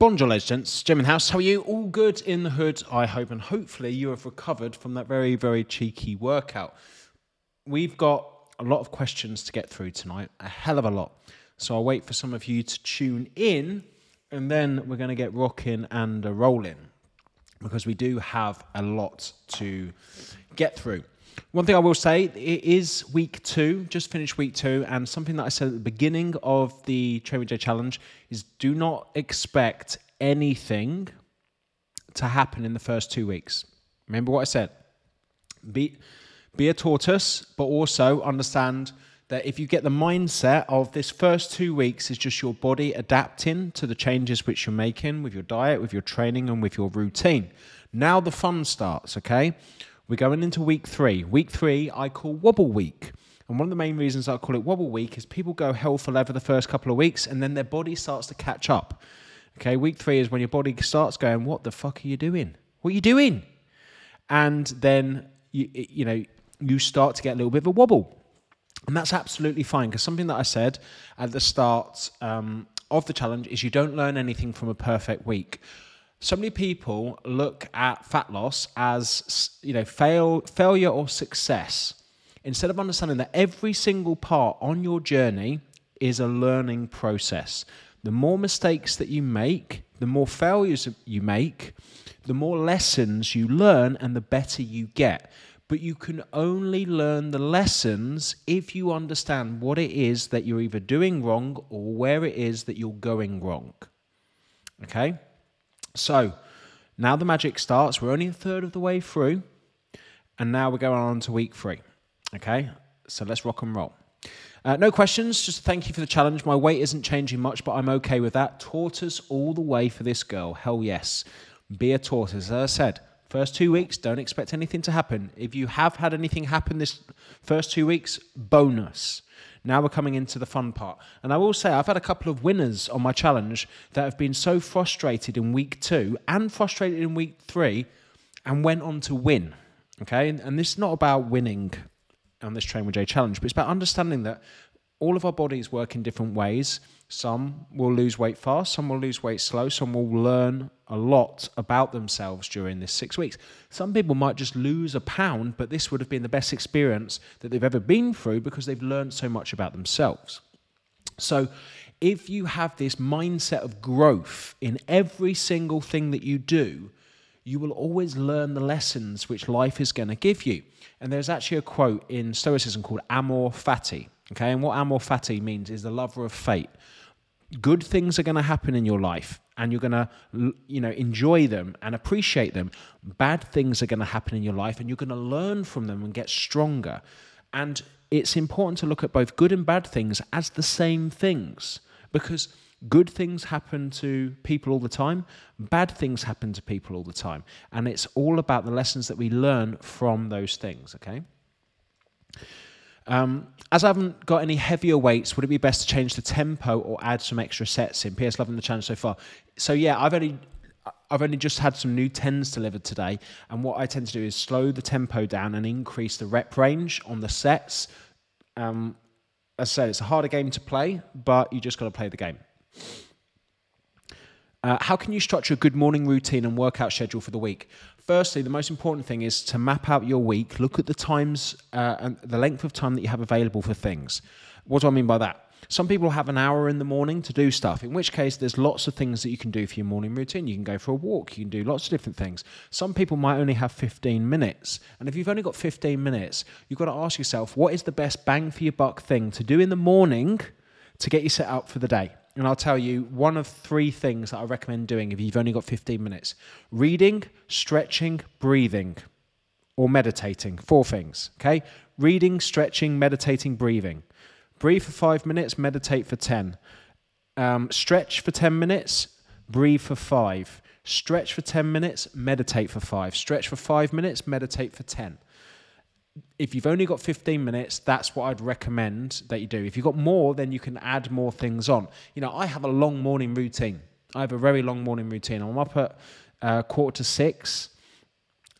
Bonjour, legends. Jim in house. How are you? All good in the hood, I hope, and hopefully you have recovered from that very, very cheeky workout. We've got a lot of questions to get through tonight, a hell of a lot. So I'll wait for some of you to tune in, and then we're going to get rocking and rolling because we do have a lot to get through. One thing I will say, it is week two, just finished week two, and something that I said at the beginning of the Train with Jay challenge is do not expect anything to happen in the first two weeks. Remember what I said? Be, be a tortoise, but also understand that if you get the mindset of this first two weeks is just your body adapting to the changes which you're making with your diet, with your training, and with your routine. Now the fun starts, okay? We're going into week three. Week three, I call wobble week. And one of the main reasons I call it wobble week is people go hell for leather the first couple of weeks and then their body starts to catch up. Okay, week three is when your body starts going, What the fuck are you doing? What are you doing? And then, you, you know, you start to get a little bit of a wobble. And that's absolutely fine because something that I said at the start um, of the challenge is you don't learn anything from a perfect week so many people look at fat loss as you know fail failure or success instead of understanding that every single part on your journey is a learning process. The more mistakes that you make the more failures you make the more lessons you learn and the better you get. But you can only learn the lessons if you understand what it is that you're either doing wrong or where it is that you're going wrong. Okay so now the magic starts. We're only a third of the way through, and now we're going on to week three. Okay, so let's rock and roll. Uh, no questions, just thank you for the challenge. My weight isn't changing much, but I'm okay with that. Tortoise all the way for this girl. Hell yes. Be a tortoise. As I said, first two weeks, don't expect anything to happen. If you have had anything happen this first two weeks, bonus. Now we're coming into the fun part. And I will say, I've had a couple of winners on my challenge that have been so frustrated in week two and frustrated in week three and went on to win. Okay. And this is not about winning on this Train with Jay challenge, but it's about understanding that all of our bodies work in different ways. Some will lose weight fast, some will lose weight slow, some will learn a lot about themselves during this six weeks. Some people might just lose a pound, but this would have been the best experience that they've ever been through because they've learned so much about themselves. So, if you have this mindset of growth in every single thing that you do, you will always learn the lessons which life is going to give you. And there's actually a quote in Stoicism called amor fati. Okay, and what amor fati means is the lover of fate. Good things are going to happen in your life and you're going to you know enjoy them and appreciate them. Bad things are going to happen in your life and you're going to learn from them and get stronger. And it's important to look at both good and bad things as the same things because good things happen to people all the time bad things happen to people all the time. And it's all about the lessons that we learn from those things okay um, as I haven't got any heavier weights, would it be best to change the tempo or add some extra sets in? PS loving the challenge so far. So yeah, I've only I've only just had some new tens delivered today, and what I tend to do is slow the tempo down and increase the rep range on the sets. Um, as I said, it's a harder game to play, but you just got to play the game. Uh, how can you structure a good morning routine and workout schedule for the week? Firstly, the most important thing is to map out your week, look at the times uh, and the length of time that you have available for things. What do I mean by that? Some people have an hour in the morning to do stuff, in which case there's lots of things that you can do for your morning routine. You can go for a walk, you can do lots of different things. Some people might only have 15 minutes. And if you've only got 15 minutes, you've got to ask yourself, what is the best bang for your buck thing to do in the morning to get you set up for the day? And I'll tell you one of three things that I recommend doing if you've only got 15 minutes reading, stretching, breathing, or meditating. Four things, okay? Reading, stretching, meditating, breathing. Breathe for five minutes, meditate for 10. Um, stretch for 10 minutes, breathe for five. Stretch for 10 minutes, meditate for five. Stretch for five minutes, meditate for 10 if you've only got 15 minutes, that's what I'd recommend that you do. If you've got more, then you can add more things on. You know, I have a long morning routine. I have a very long morning routine. I'm up at uh, quarter to six,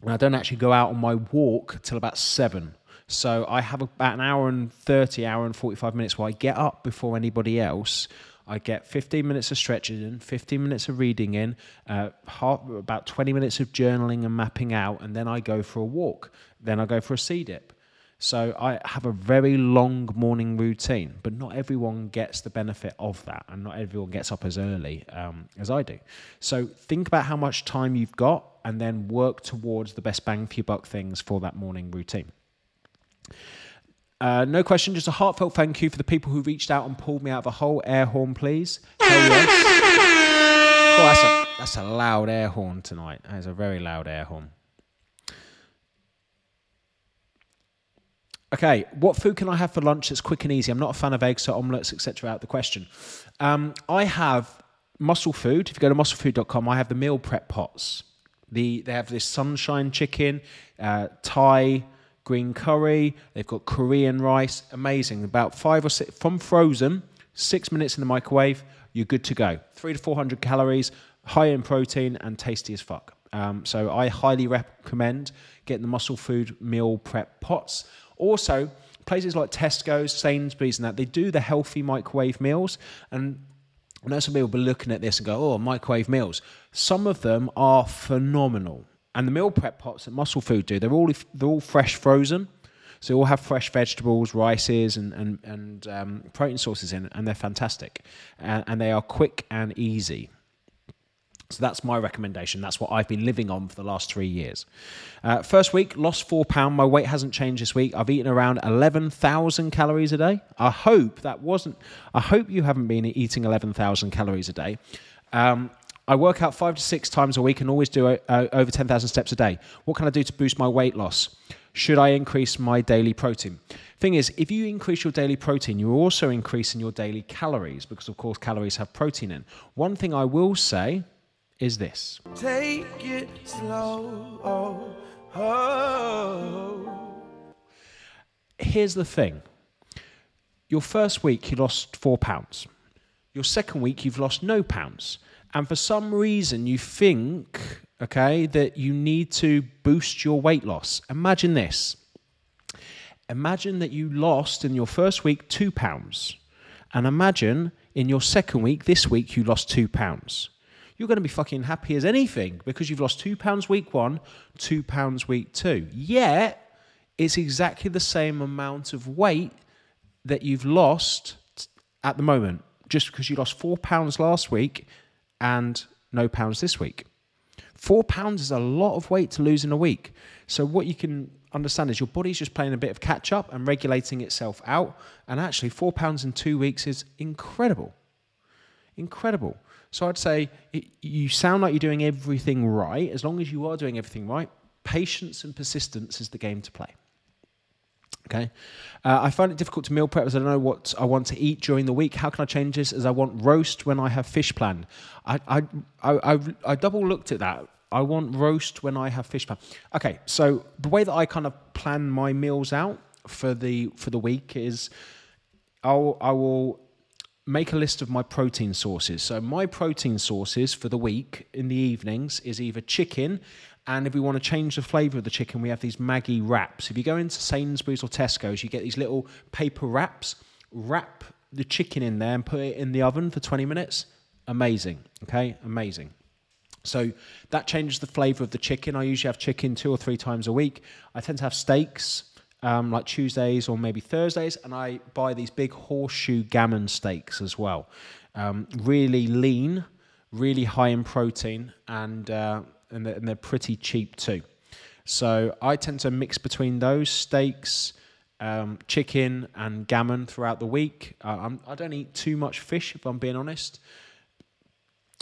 and I don't actually go out on my walk till about seven. So I have about an hour and 30, hour and 45 minutes where I get up before anybody else. I get 15 minutes of stretching in, 15 minutes of reading in, uh, half, about 20 minutes of journaling and mapping out, and then I go for a walk. Then I go for a sea dip. So I have a very long morning routine, but not everyone gets the benefit of that, and not everyone gets up as early um, as I do. So think about how much time you've got, and then work towards the best bang for your buck things for that morning routine. Uh, no question, just a heartfelt thank you for the people who reached out and pulled me out of a whole air horn, please. Yes. Oh, that's, a, that's a loud air horn tonight. That is a very loud air horn. Okay, what food can I have for lunch that's quick and easy? I'm not a fan of eggs, so omelets, etc. Out the question. Um, I have muscle food. If you go to musclefood.com, I have the meal prep pots. The they have this sunshine chicken, uh, Thai green curry. They've got Korean rice. Amazing. About five or six from frozen. Six minutes in the microwave. You're good to go. Three to four hundred calories, high in protein, and tasty as fuck. Um, so I highly recommend getting the muscle food meal prep pots. Also, places like Tesco's, Sainsbury's, and that they do the healthy microwave meals. And I know some people will be looking at this and go, "Oh, microwave meals." Some of them are phenomenal, and the meal prep pots that Muscle Food do, they're all they're all fresh frozen. So they all have fresh vegetables, rices, and and, and um, protein sources in, and they're fantastic, and, and they are quick and easy. So that's my recommendation. That's what I've been living on for the last three years. Uh, first week, lost four pound. My weight hasn't changed this week. I've eaten around eleven thousand calories a day. I hope that wasn't. I hope you haven't been eating eleven thousand calories a day. Um, I work out five to six times a week and always do uh, over ten thousand steps a day. What can I do to boost my weight loss? Should I increase my daily protein? Thing is, if you increase your daily protein, you're also increasing your daily calories because, of course, calories have protein in. One thing I will say is this. Take it slow. Oh, oh. Here's the thing. Your first week you lost 4 pounds. Your second week you've lost no pounds. And for some reason you think, okay, that you need to boost your weight loss. Imagine this. Imagine that you lost in your first week 2 pounds. And imagine in your second week this week you lost 2 pounds you're going to be fucking happy as anything because you've lost two pounds week one, two pounds week two. Yet, it's exactly the same amount of weight that you've lost at the moment, just because you lost four pounds last week and no pounds this week. Four pounds is a lot of weight to lose in a week. So, what you can understand is your body's just playing a bit of catch up and regulating itself out. And actually, four pounds in two weeks is incredible. Incredible. So I'd say it, you sound like you're doing everything right. As long as you are doing everything right, patience and persistence is the game to play. Okay. Uh, I find it difficult to meal prep as I don't know what I want to eat during the week. How can I change this? As I want roast when I have fish planned. I, I, I, I, I double looked at that. I want roast when I have fish planned. Okay. So the way that I kind of plan my meals out for the for the week is I'll I will make a list of my protein sources. So my protein sources for the week in the evenings is either chicken, and if we want to change the flavour of the chicken, we have these Maggi wraps. If you go into Sainsbury's or Tesco's, you get these little paper wraps. Wrap the chicken in there and put it in the oven for 20 minutes. Amazing. Okay, amazing. So that changes the flavour of the chicken. I usually have chicken two or three times a week. I tend to have steaks um, like Tuesdays or maybe Thursdays, and I buy these big horseshoe gammon steaks as well. Um, really lean, really high in protein, and uh, and, they're, and they're pretty cheap too. So I tend to mix between those steaks, um, chicken, and gammon throughout the week. Uh, I do not eat too much fish, if I'm being honest,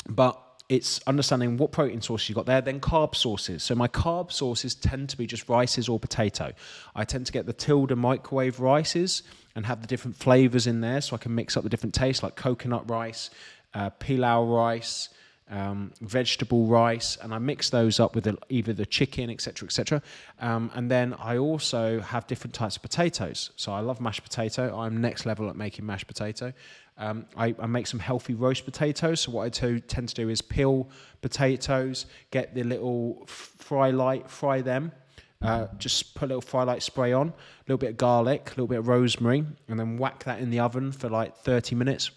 but it's understanding what protein sources you've got there, then carb sources. So my carb sources tend to be just rices or potato. I tend to get the Tilda microwave rices and have the different flavors in there so I can mix up the different tastes like coconut rice, uh, pilau rice, um, vegetable rice, and I mix those up with the, either the chicken, etc., etc. Um, and then I also have different types of potatoes. So I love mashed potato. I'm next level at making mashed potato. Um, I, I, make some healthy roast potatoes. So what I tend to do is peel potatoes, get the little fry light, fry them. Uh, just put a little fry light spray on, a little bit of garlic, a little bit of rosemary, and then whack that in the oven for like 30 minutes.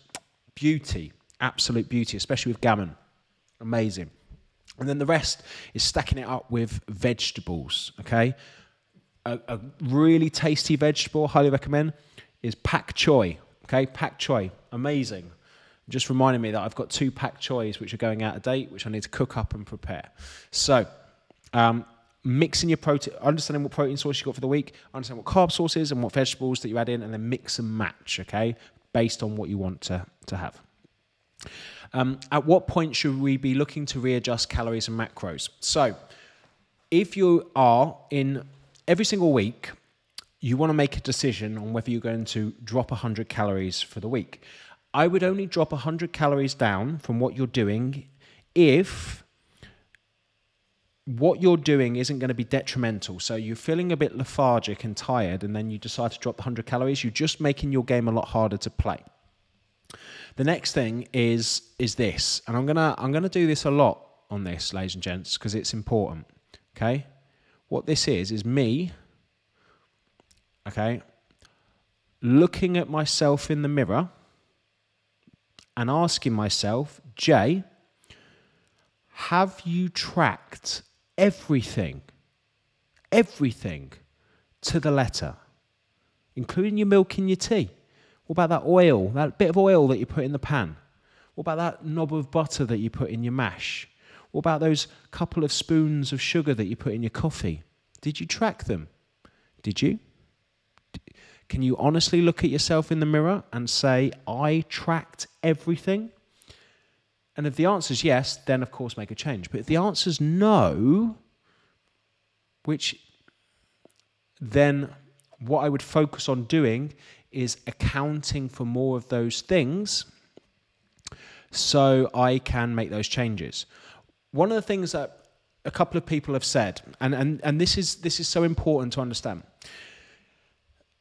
beauty, absolute beauty, especially with gammon. Amazing. And then the rest is stacking it up with vegetables. Okay, a, a really tasty vegetable, highly recommend, is pak choi. Okay, pak choi, amazing. Just reminding me that I've got two pak choys which are going out of date, which I need to cook up and prepare. So, um, mixing your protein, understanding what protein source you got for the week, understand what carb sources and what vegetables that you add in, and then mix and match. Okay, based on what you want to to have. Um, at what point should we be looking to readjust calories and macros? So, if you are in every single week, you want to make a decision on whether you're going to drop 100 calories for the week. I would only drop 100 calories down from what you're doing if what you're doing isn't going to be detrimental. So you're feeling a bit lethargic and tired, and then you decide to drop 100 calories, you're just making your game a lot harder to play. The next thing is is this, and I'm gonna I'm gonna do this a lot on this, ladies and gents, because it's important. Okay, what this is is me. Okay, looking at myself in the mirror and asking myself, Jay, have you tracked everything, everything to the letter, including your milk and your tea? What about that oil, that bit of oil that you put in the pan? What about that knob of butter that you put in your mash? What about those couple of spoons of sugar that you put in your coffee? Did you track them? Did you? Can you honestly look at yourself in the mirror and say, I tracked everything? And if the answer is yes, then of course make a change. But if the answer is no, which then what I would focus on doing is accounting for more of those things so I can make those changes. One of the things that a couple of people have said, and, and, and this, is, this is so important to understand.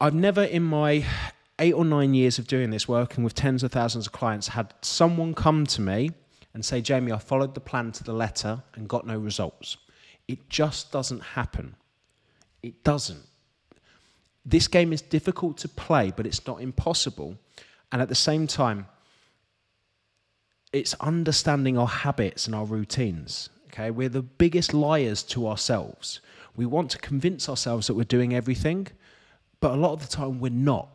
I've never in my eight or nine years of doing this, working with tens of thousands of clients, had someone come to me and say, Jamie, I followed the plan to the letter and got no results. It just doesn't happen. It doesn't this game is difficult to play, but it's not impossible. And at the same time, it's understanding our habits and our routines. Okay, we're the biggest liars to ourselves. We want to convince ourselves that we're doing everything, but a lot of the time we're not.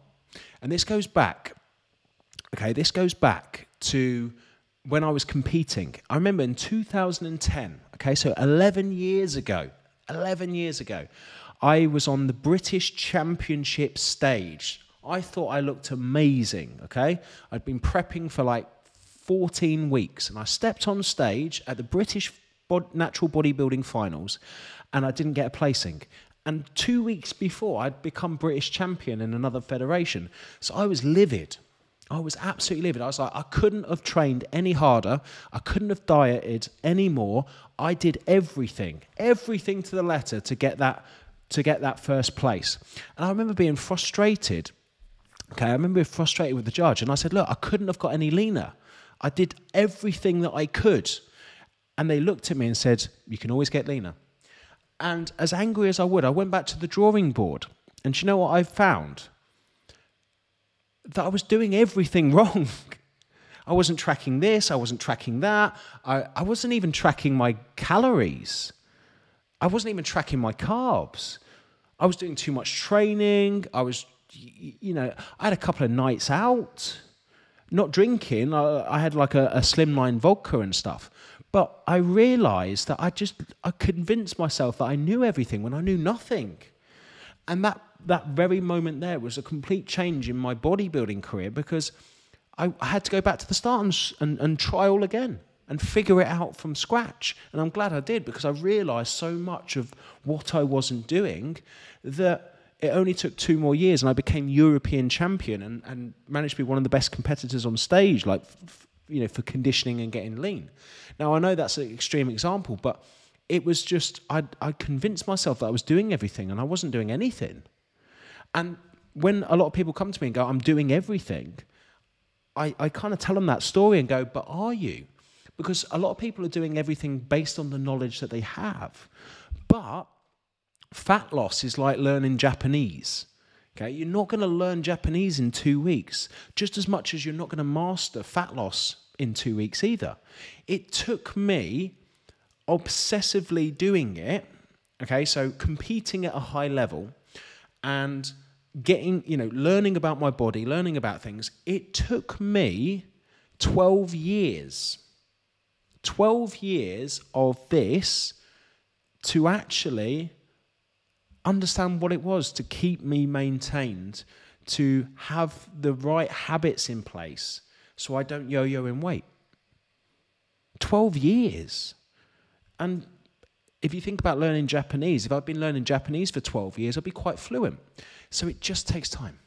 And this goes back, okay, this goes back to when I was competing. I remember in 2010, okay, so 11 years ago, 11 years ago, I was on the British Championship stage. I thought I looked amazing, okay? I'd been prepping for like 14 weeks and I stepped on stage at the British Natural Bodybuilding Finals and I didn't get a placing. And two weeks before, I'd become British champion in another federation. So I was livid. I was absolutely livid. I was like, I couldn't have trained any harder. I couldn't have dieted any more. I did everything, everything to the letter to get that to get that first place. And I remember being frustrated. Okay, I remember being frustrated with the judge, and I said, Look, I couldn't have got any leaner. I did everything that I could. And they looked at me and said, You can always get leaner. And as angry as I would, I went back to the drawing board. And you know what I found? That I was doing everything wrong. I wasn't tracking this, I wasn't tracking that, I, I wasn't even tracking my calories. I wasn't even tracking my carbs. I was doing too much training. I was, you know, I had a couple of nights out, not drinking. I, I had like a, a slimline vodka and stuff. But I realized that I just, I convinced myself that I knew everything when I knew nothing. And that, that very moment there was a complete change in my bodybuilding career because I, had to go back to the start and, and, and try all again and figure it out from scratch. And I'm glad I did because I realized so much of what I wasn't doing that it only took two more years and I became European champion and, and managed to be one of the best competitors on stage, like, f- you know, for conditioning and getting lean. Now, I know that's an extreme example, but it was just, I, I convinced myself that I was doing everything and I wasn't doing anything. And when a lot of people come to me and go, I'm doing everything, I, I kind of tell them that story and go, but are you? Because a lot of people are doing everything based on the knowledge that they have. But fat loss is like learning Japanese. Okay, you're not going to learn Japanese in two weeks, just as much as you're not going to master fat loss in two weeks either. It took me obsessively doing it, okay, so competing at a high level and getting, you know, learning about my body, learning about things. It took me 12 years. 12 years of this to actually understand what it was to keep me maintained, to have the right habits in place so I don't yo yo in weight. 12 years. And if you think about learning Japanese, if I've been learning Japanese for 12 years, I'll be quite fluent. So it just takes time.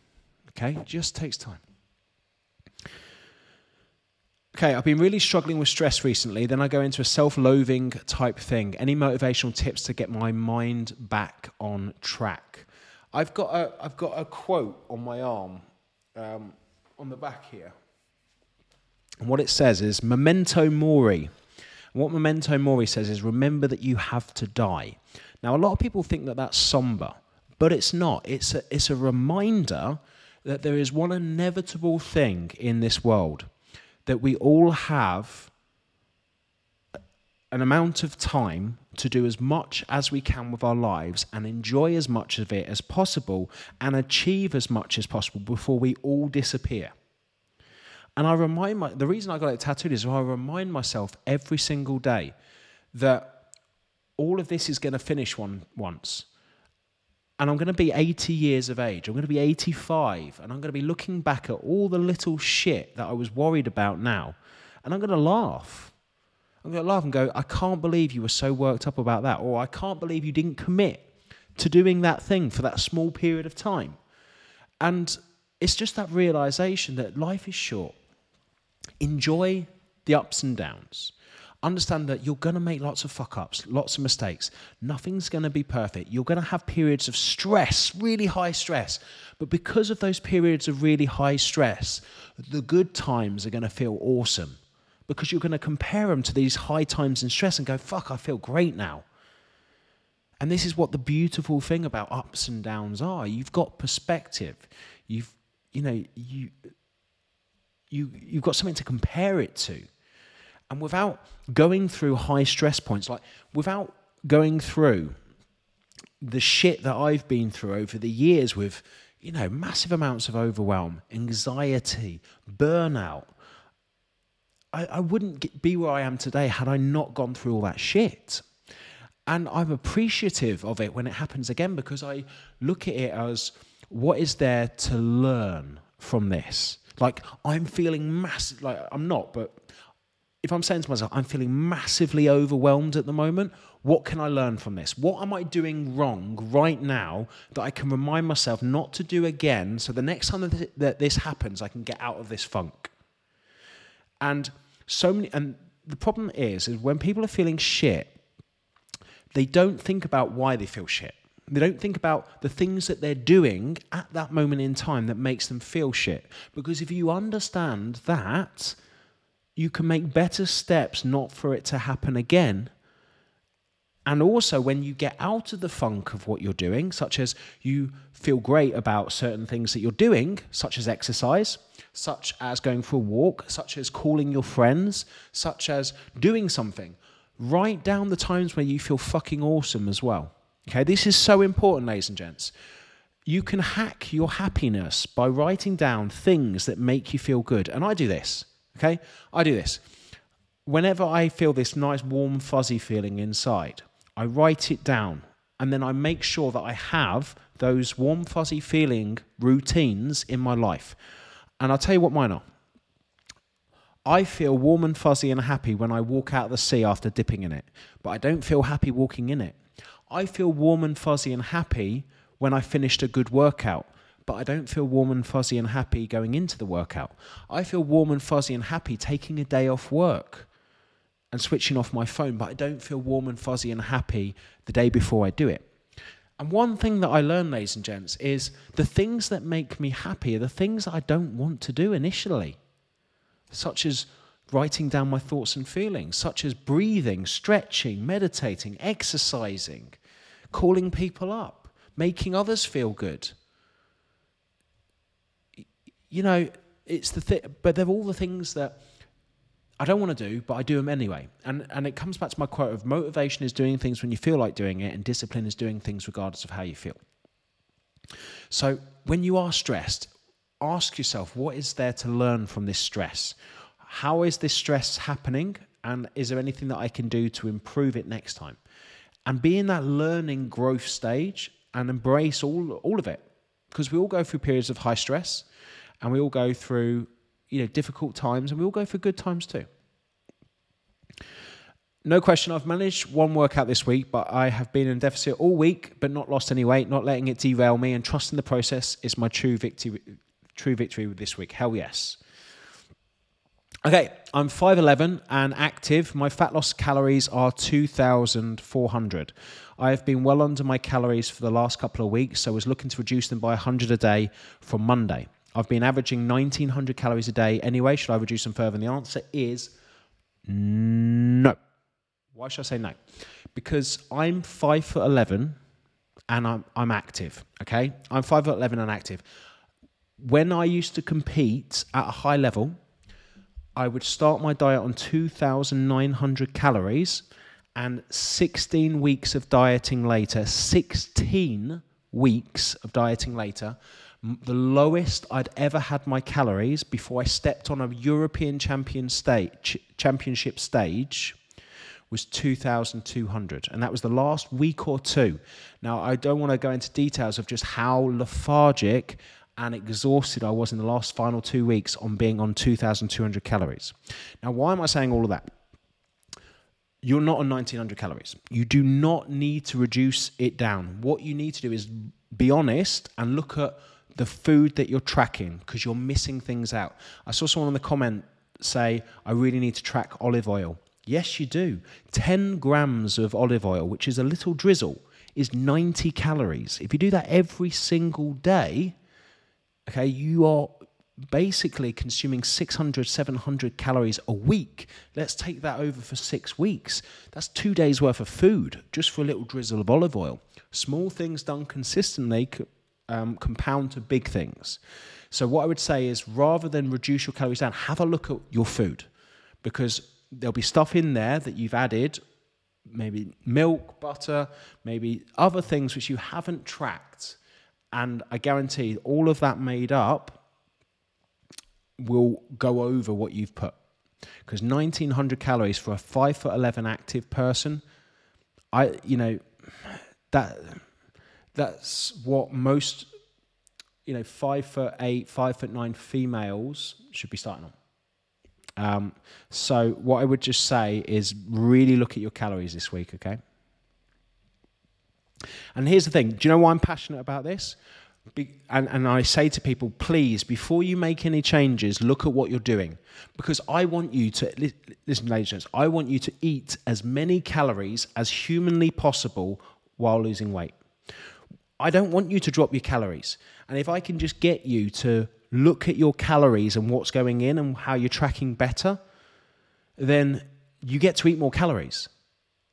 Okay? It just takes time. Okay, I've been really struggling with stress recently. Then I go into a self loathing type thing. Any motivational tips to get my mind back on track? I've got a, I've got a quote on my arm um, on the back here. And what it says is Memento Mori. And what Memento Mori says is remember that you have to die. Now, a lot of people think that that's somber, but it's not. It's a, it's a reminder that there is one inevitable thing in this world that we all have an amount of time to do as much as we can with our lives and enjoy as much of it as possible and achieve as much as possible before we all disappear. And I remind my the reason I got it tattooed is I remind myself every single day that all of this is going to finish one once and I'm going to be 80 years of age. I'm going to be 85, and I'm going to be looking back at all the little shit that I was worried about now, and I'm going to laugh. I'm going to laugh and go, I can't believe you were so worked up about that, or I can't believe you didn't commit to doing that thing for that small period of time. And it's just that realization that life is short. Enjoy the ups and downs. Understand that you're going to make lots of fuck ups, lots of mistakes. Nothing's going to be perfect. You're going to have periods of stress, really high stress. But because of those periods of really high stress, the good times are going to feel awesome because you're going to compare them to these high times in stress and go, fuck, I feel great now. And this is what the beautiful thing about ups and downs are. You've got perspective. You've, you know, you, you, you've got something to compare it to. And without going through high stress points, like without going through the shit that I've been through over the years with, you know, massive amounts of overwhelm, anxiety, burnout, I, I wouldn't get, be where I am today had I not gone through all that shit. And I'm appreciative of it when it happens again because I look at it as what is there to learn from this? Like, I'm feeling massive, like, I'm not, but if I'm saying to myself, I'm feeling massively overwhelmed at the moment, what can I learn from this? What am I doing wrong right now that I can remind myself not to do again so the next time that this happens, I can get out of this funk? And so many, and the problem is, is when people are feeling shit, they don't think about why they feel shit. They don't think about the things that they're doing at that moment in time that makes them feel shit. Because if you understand that, you can make better steps not for it to happen again. And also, when you get out of the funk of what you're doing, such as you feel great about certain things that you're doing, such as exercise, such as going for a walk, such as calling your friends, such as doing something, write down the times where you feel fucking awesome as well. Okay, this is so important, ladies and gents. You can hack your happiness by writing down things that make you feel good. And I do this. Okay? I do this. Whenever I feel this nice, warm, fuzzy feeling inside, I write it down and then I make sure that I have those warm, fuzzy feeling routines in my life. And I'll tell you what mine are. I feel warm and fuzzy and happy when I walk out of the sea after dipping in it, but I don't feel happy walking in it. I feel warm and fuzzy and happy when I finished a good workout, but I don't feel warm and fuzzy and happy going into the workout. I feel warm and fuzzy and happy taking a day off work and switching off my phone, but I don't feel warm and fuzzy and happy the day before I do it. And one thing that I learned, ladies and gents, is the things that make me happy are the things that I don't want to do initially, such as writing down my thoughts and feelings, such as breathing, stretching, meditating, exercising, calling people up, making others feel good you know, it's the thing, but they're all the things that I don't want to do, but I do them anyway. And and it comes back to my quote of motivation is doing things when you feel like doing it, and discipline is doing things regardless of how you feel. So when you are stressed, ask yourself what is there to learn from this stress? How is this stress happening? And is there anything that I can do to improve it next time? And be in that learning growth stage and embrace all, all of it. Because we all go through periods of high stress and we all go through you know difficult times and we all go through good times too. No question, I've managed one workout this week, but I have been in deficit all week, but not lost any weight, not letting it derail me, and trusting the process is my true victory. True victory this week. Hell yes. Okay, I'm 5'11 and active. My fat loss calories are 2,400. I have been well under my calories for the last couple of weeks, so I was looking to reduce them by 100 a day from Monday. I've been averaging 1,900 calories a day anyway. Should I reduce them further? And the answer is no. Why should I say no? Because I'm five foot eleven and I'm I'm active. Okay, I'm five foot eleven and active. When I used to compete at a high level, I would start my diet on two thousand nine hundred calories, and sixteen weeks of dieting later, sixteen weeks of dieting later, the lowest I'd ever had my calories before I stepped on a European champion stage, championship stage was 2,200. And that was the last week or two. Now, I don't want to go into details of just how lethargic and exhausted I was in the last final two weeks on being on 2,200 calories. Now, why am I saying all of that? You're not on 1,900 calories. You do not need to reduce it down. What you need to do is be honest and look at the food that you're tracking because you're missing things out. I saw someone in the comment say, I really need to track olive oil. Yes, you do. 10 grams of olive oil, which is a little drizzle, is 90 calories. If you do that every single day, okay, you are basically consuming 600, 700 calories a week. Let's take that over for six weeks. That's two days worth of food just for a little drizzle of olive oil. Small things done consistently um, compound to big things. So, what I would say is rather than reduce your calories down, have a look at your food because there'll be stuff in there that you've added, maybe milk, butter, maybe other things which you haven't tracked. And I guarantee all of that made up will go over what you've put. Because 1900 calories for a 5 foot 11 active person, I, you know, that that's what most, you know, 5 foot 8, 5 foot 9 females should be starting on. Um, so what I would just say is really look at your calories this week, okay? And here's the thing. Do you know why I'm passionate about this? Be, and, and I say to people, please, before you make any changes, look at what you're doing. Because I want you to, listen, ladies and gents, I want you to eat as many calories as humanly possible while losing weight. I don't want you to drop your calories. And if I can just get you to look at your calories and what's going in and how you're tracking better, then you get to eat more calories.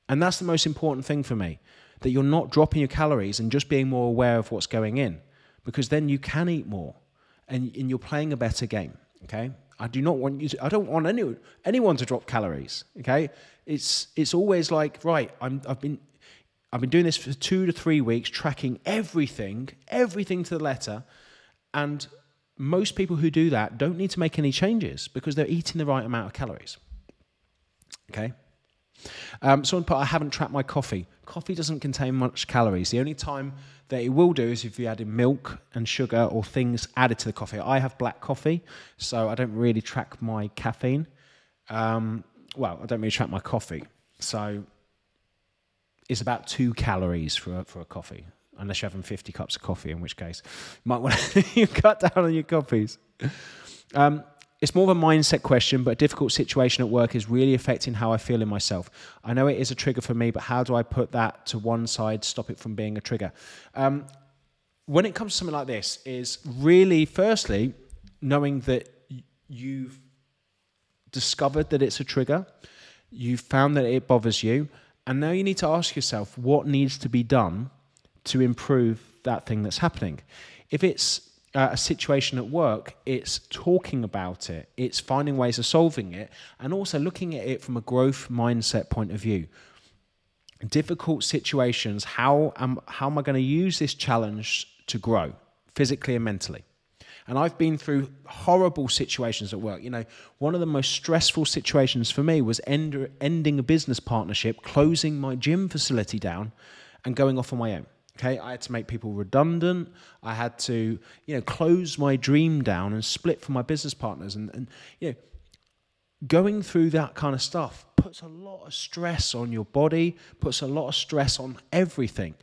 And that's the most important thing for me that you're not dropping your calories and just being more aware of what's going in because then you can eat more and, and you're playing a better game. Okay. I do not want you to, I don't want any, anyone to drop calories. Okay. It's, it's always like, right, I'm, I've been, I've been doing this for two to three weeks, tracking everything, everything to the letter. And most people who do that don't need to make any changes because they're eating the right amount of calories. Okay? Um, someone put, I haven't tracked my coffee. Coffee doesn't contain much calories. The only time that it will do is if you add in milk and sugar or things added to the coffee. I have black coffee, so I don't really track my caffeine. Um, well, I don't really track my coffee. So it's about two calories for a, for a coffee unless you're having 50 cups of coffee, in which case you might want to cut down on your coffees. Um, it's more of a mindset question, but a difficult situation at work is really affecting how I feel in myself. I know it is a trigger for me, but how do I put that to one side, stop it from being a trigger? Um, when it comes to something like this, is really firstly knowing that you've discovered that it's a trigger, you've found that it bothers you, and now you need to ask yourself what needs to be done to improve that thing that's happening. If it's uh, a situation at work, it's talking about it, it's finding ways of solving it, and also looking at it from a growth mindset point of view. Difficult situations, how am, how am I going to use this challenge to grow physically and mentally? And I've been through horrible situations at work. You know, one of the most stressful situations for me was end, ending a business partnership, closing my gym facility down, and going off on my own. Okay, I had to make people redundant. I had to, you know, close my dream down and split from my business partners. And, and you know, going through that kind of stuff puts a lot of stress on your body, puts a lot of stress on everything.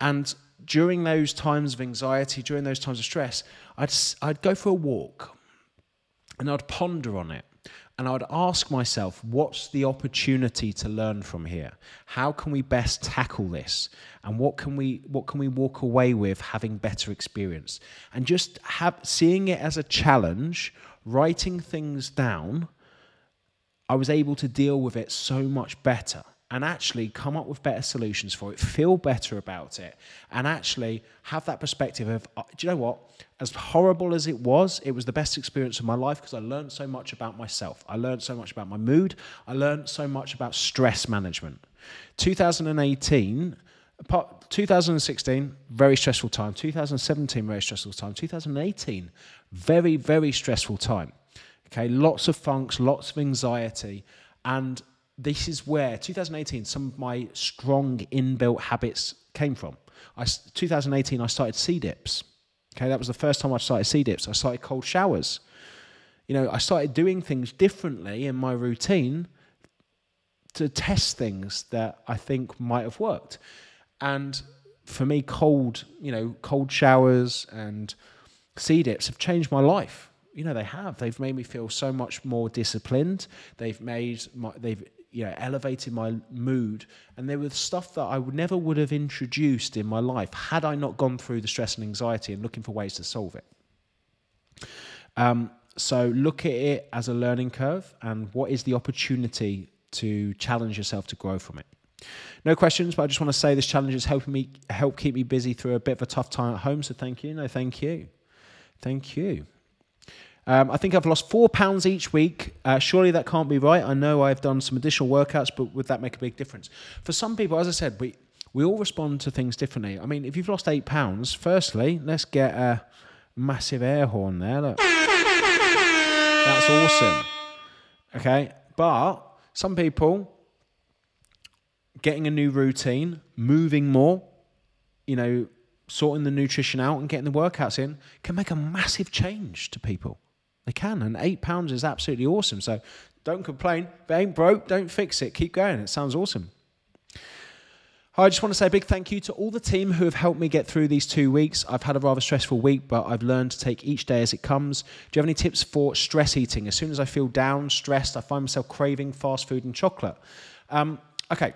And during those times of anxiety, during those times of stress, I'd, I'd go for a walk and I'd ponder on it and I would ask myself, what's the opportunity to learn from here? How can we best tackle this? And what can we what can we walk away with having better experience? And just have seeing it as a challenge, writing things down, I was able to deal with it so much better and actually come up with better solutions for it, feel better about it, and actually have that perspective of, uh, do you know what? As horrible as it was, it was the best experience of my life because I learned so much about myself. I learned so much about my mood. I learned so much about stress management. 2018, 2016, very stressful time. 2017, very stressful time. 2018, very, very stressful time. Okay, lots of funks, lots of anxiety. And this is where 2018 some of my strong inbuilt habits came from. I, 2018 I started sea dips. Okay, that was the first time I started sea dips. I started cold showers. You know, I started doing things differently in my routine to test things that I think might have worked. And for me, cold, you know, cold showers and sea dips have changed my life. You know, they have. They've made me feel so much more disciplined. They've made my, they've you know, elevated my mood. And there was stuff that I would never would have introduced in my life had I not gone through the stress and anxiety and looking for ways to solve it. Um, so look at it as a learning curve and what is the opportunity to challenge yourself to grow from it. No questions, but I just want to say this challenge is helping me help keep me busy through a bit of a tough time at home. So thank you. No, thank you. Thank you. Um, I think I've lost four pounds each week. Uh, surely that can't be right. I know I've done some additional workouts, but would that make a big difference? For some people, as I said, we we all respond to things differently. I mean, if you've lost eight pounds, firstly, let's get a massive air horn there. Look. That's awesome. Okay, but some people getting a new routine, moving more, you know, sorting the nutrition out and getting the workouts in can make a massive change to people. They can, and eight pounds is absolutely awesome. So don't complain. If it ain't broke, don't fix it. Keep going. It sounds awesome. I just want to say a big thank you to all the team who have helped me get through these two weeks. I've had a rather stressful week, but I've learned to take each day as it comes. Do you have any tips for stress eating? As soon as I feel down, stressed, I find myself craving fast food and chocolate. Um, okay.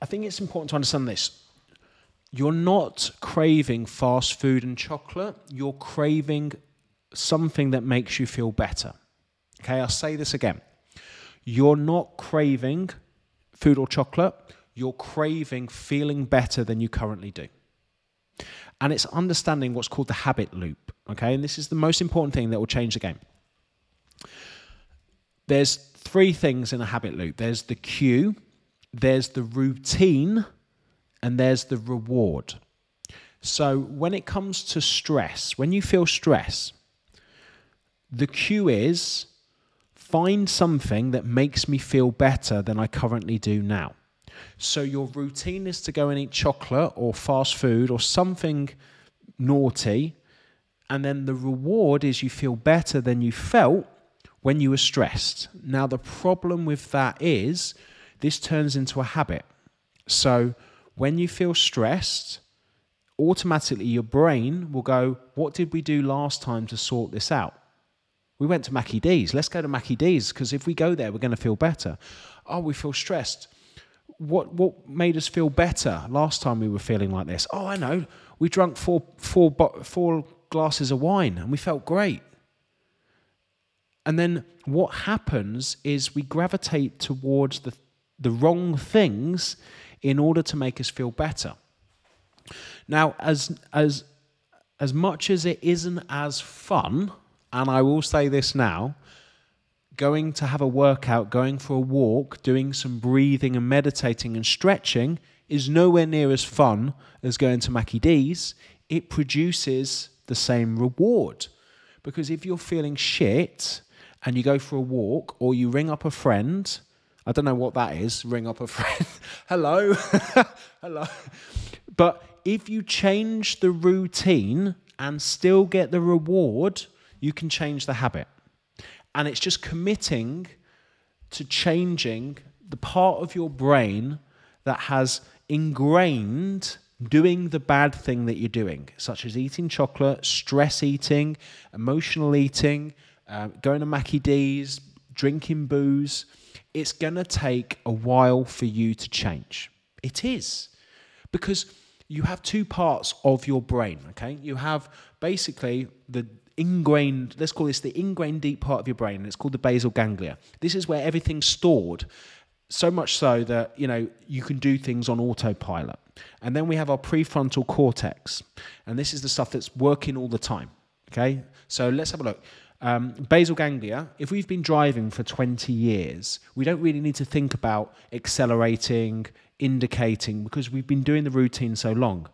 I think it's important to understand this. You're not craving fast food and chocolate, you're craving something that makes you feel better. Okay, I'll say this again. You're not craving food or chocolate, you're craving feeling better than you currently do. And it's understanding what's called the habit loop. Okay, and this is the most important thing that will change the game. There's three things in a habit loop there's the cue, there's the routine, and there's the reward. So when it comes to stress, when you feel stress, the cue is find something that makes me feel better than I currently do now. So your routine is to go and eat chocolate or fast food or something naughty, and then the reward is you feel better than you felt when you were stressed. Now, the problem with that is this turns into a habit. So when you feel stressed, automatically your brain will go, What did we do last time to sort this out? We went to Mackie D's. Let's go to Mackie D's because if we go there, we're going to feel better. Oh, we feel stressed. What what made us feel better last time we were feeling like this? Oh, I know. We drank four four four glasses of wine and we felt great. And then what happens is we gravitate towards the the wrong things in order to make us feel better. Now, as as as much as it isn't as fun, and I will say this now, going to have a workout, going for a walk, doing some breathing and meditating and stretching is nowhere near as fun as going to Mackie D's. It produces the same reward. Because if you're feeling shit and you go for a walk or you ring up a friend, I don't know what that is, ring up a friend. Hello. Hello. But if you change the routine and still get the reward, you can change the habit. And it's just committing to changing the part of your brain that has ingrained doing the bad thing that you're doing, such as eating chocolate, stress eating, emotional eating, uh, going to Mackie D's, drinking booze. It's going to take a while for you to change. It is. Because you have two parts of your brain, okay? You have basically the ingrained, let's call this the ingrained deep part of your brain, and it's called the basal ganglia. This is where everything's stored, so much so that, you know, you can do things on autopilot. And then we have our prefrontal cortex, and this is the stuff that's working all the time, okay? So let's have a look. Um, basal ganglia, if we've been driving for 20 years, we don't really need to think about accelerating, indicating, because we've been doing the routine so long.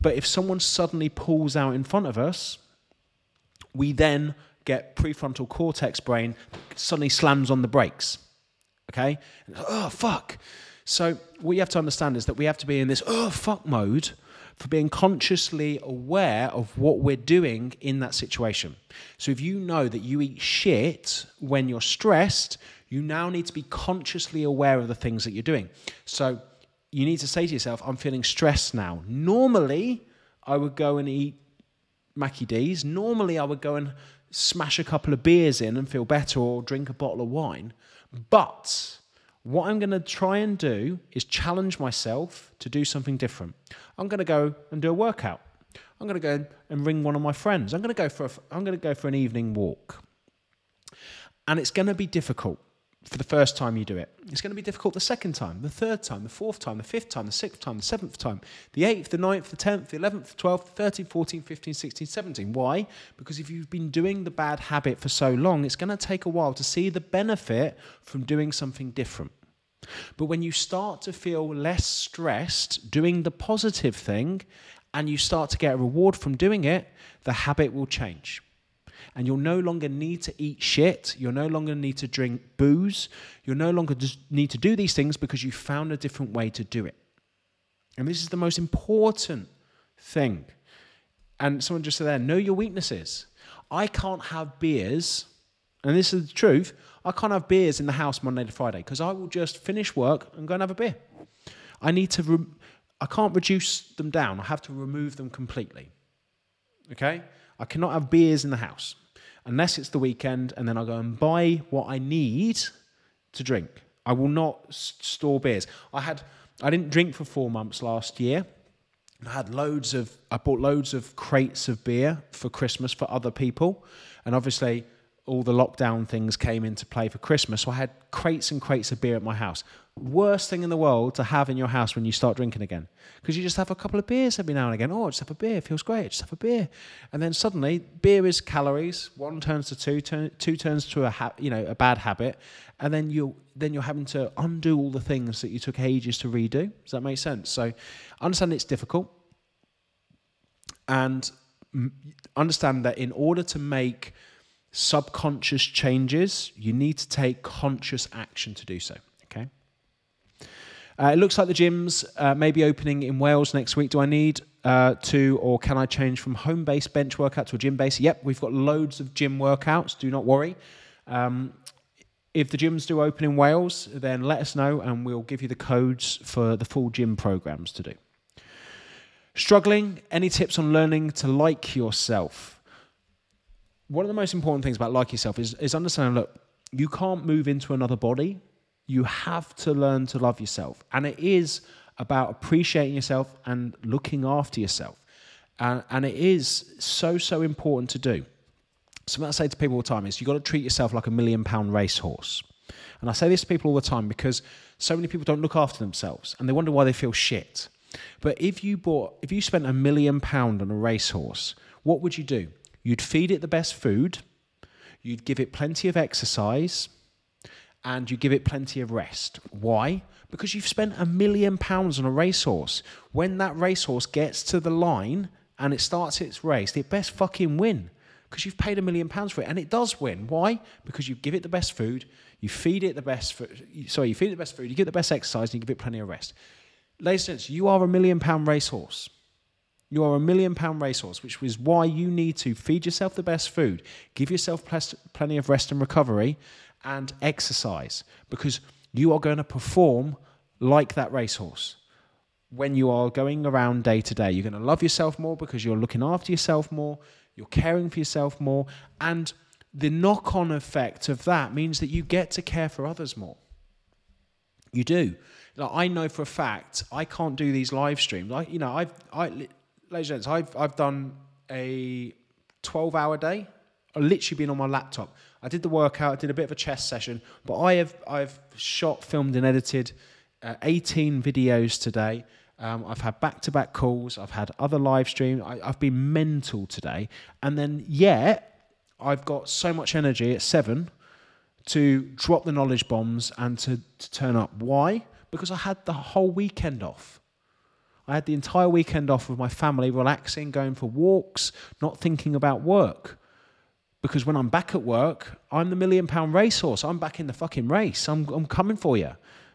But if someone suddenly pulls out in front of us, we then get prefrontal cortex brain suddenly slams on the brakes. Okay? oh, fuck. So, what you have to understand is that we have to be in this oh, fuck mode for being consciously aware of what we're doing in that situation. So, if you know that you eat shit when you're stressed, you now need to be consciously aware of the things that you're doing. So, you need to say to yourself, I'm feeling stressed now. Normally, I would go and eat Mackie D's. Normally, I would go and smash a couple of beers in and feel better or drink a bottle of wine. But what I'm going to try and do is challenge myself to do something different. I'm going to go and do a workout. I'm going to go and ring one of my friends. I'm going to go for a, I'm going to go for an evening walk. And it's going to be difficult for the first time you do it. It's going to be difficult the second time, the third time, the fourth time, the fifth time, the sixth time, the seventh time, the eighth, the ninth, the tenth, the eleventh, the twelfth, the thirteenth, fourteenth, fifteenth, sixteenth, seventeenth. Why? Because if you've been doing the bad habit for so long, it's going to take a while to see the benefit from doing something different. But when you start to feel less stressed doing the positive thing and you start to get a reward from doing it, the habit will change and you'll no longer need to eat shit. You'll no longer need to drink booze. You'll no longer need to do these things because you found a different way to do it. And this is the most important thing. And someone just said there, know your weaknesses. I can't have beers, and this is the truth. I can't have beers in the house Monday to Friday because I will just finish work and go and have a beer. I need to, re- I can't reduce them down. I have to remove them completely. Okay? I cannot have beers in the house unless it's the weekend, and then I'll go and buy what I need to drink. I will not store beers. I had I didn't drink for four months last year. I had loads of I bought loads of crates of beer for Christmas for other people, and obviously all the lockdown things came into play for Christmas. So I had crates and crates of beer at my house. Worst thing in the world to have in your house when you start drinking again. Because you just have a couple of beers every now and again. Oh, just have a beer. It feels great. Just have a beer. And then suddenly, beer is calories. One turns to two, turn, two turns to a ha- you know a bad habit, and then you then you're having to undo all the things that you took ages to redo. Does that make sense? So, understand it's difficult, and understand that in order to make subconscious changes, you need to take conscious action to do so. Okay. Uh, it looks like the gyms uh, may be opening in Wales next week. Do I need uh, to, or can I change from home based bench workout to a gym based? Yep, we've got loads of gym workouts. Do not worry. Um, if the gyms do open in Wales, then let us know and we'll give you the codes for the full gym programs to do. Struggling? Any tips on learning to like yourself? One of the most important things about like yourself is, is understanding look, you can't move into another body. You have to learn to love yourself. And it is about appreciating yourself and looking after yourself. And, and it is so, so important to do. Something I say to people all the time is you've got to treat yourself like a million pound racehorse. And I say this to people all the time because so many people don't look after themselves and they wonder why they feel shit. But if you bought, if you spent a million pound on a racehorse, what would you do? You'd feed it the best food, you'd give it plenty of exercise, and you give it plenty of rest. Why? Because you've spent a million pounds on a racehorse. When that racehorse gets to the line and it starts its race, it best fucking win because you've paid a million pounds for it and it does win. Why? Because you give it the best food, you feed it the best food, sorry, you feed it the best food, you give it the best exercise, and you give it plenty of rest. Ladies and gents, you are a million pound racehorse. You are a million pound racehorse, which is why you need to feed yourself the best food, give yourself plenty of rest and recovery, and exercise because you are going to perform like that racehorse when you are going around day to day. You're going to love yourself more because you're looking after yourself more, you're caring for yourself more, and the knock on effect of that means that you get to care for others more. You do. Like, I know for a fact I can't do these live streams. Like, you know, I've, I, ladies and gents, I've, I've done a 12 hour day. I've literally been on my laptop. I did the workout, I did a bit of a chest session, but I have I've shot, filmed, and edited uh, 18 videos today. Um, I've had back to back calls, I've had other live streams, I, have been mental today. And then, yet, I've got so much energy at seven to drop the knowledge bombs and to, to turn up. Why? Because I had the whole weekend off. I had the entire weekend off with my family, relaxing, going for walks, not thinking about work because when I'm back at work, I'm the million pound racehorse. I'm back in the fucking race. I'm, I'm coming for you.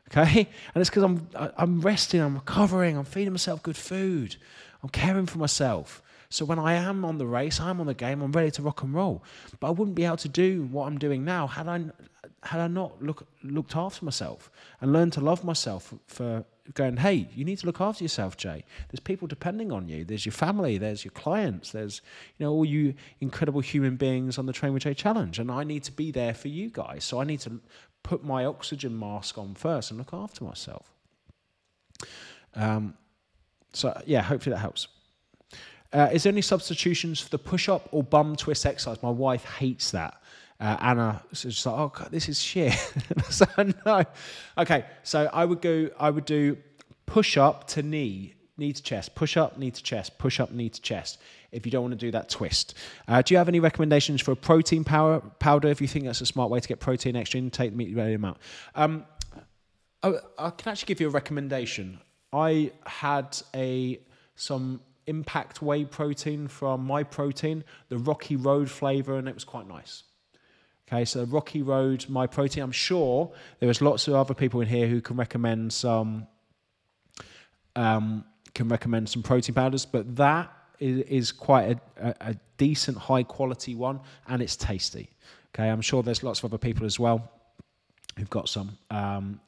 Okay? And it's because I'm, I'm resting, I'm recovering, I'm feeding myself good food, I'm caring for myself. So when I am on the race, I'm on the game, I'm ready to rock and roll. But I wouldn't be able to do what I'm doing now had I, had I not look, looked after myself and learned to love myself for going, hey, you need to look after yourself, Jay. There's people depending on you. There's your family. There's your clients. There's you know all you incredible human beings on the Train with Jay challenge, and I need to be there for you guys. So I need to put my oxygen mask on first and look after myself. Um, so yeah, hopefully that helps. Uh, is there any substitutions for the push-up or bum twist exercise? My wife hates that. Uh, Anna was just like, oh, God, this is shit. so no. Okay, so I would go, I would do push up to knee, knee to chest, push up, knee to chest, push up, knee to chest. If you don't want to do that twist, uh, do you have any recommendations for a protein power, powder? If you think that's a smart way to get protein extra in, take the meat amount. Um, I, I can actually give you a recommendation. I had a some impact whey protein from my protein, the Rocky Road flavor, and it was quite nice. Okay, so Rocky Road, My Protein. I'm sure there is lots of other people in here who can recommend some um, can recommend some protein powders, but that is, is quite a, a, a, decent, high quality one, and it's tasty. Okay, I'm sure there's lots of other people as well who've got some. Um,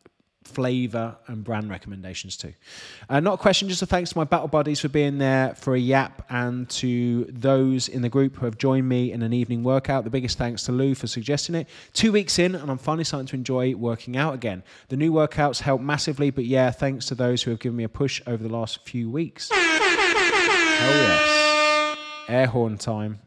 flavor and brand recommendations too. Uh, not a question, just a thanks to my battle buddies for being there for a yap and to those in the group who have joined me in an evening workout. The biggest thanks to Lou for suggesting it. Two weeks in, and I'm finally starting to enjoy working out again. The new workouts help massively, but yeah, thanks to those who have given me a push over the last few weeks. Hell yes. Air horn time.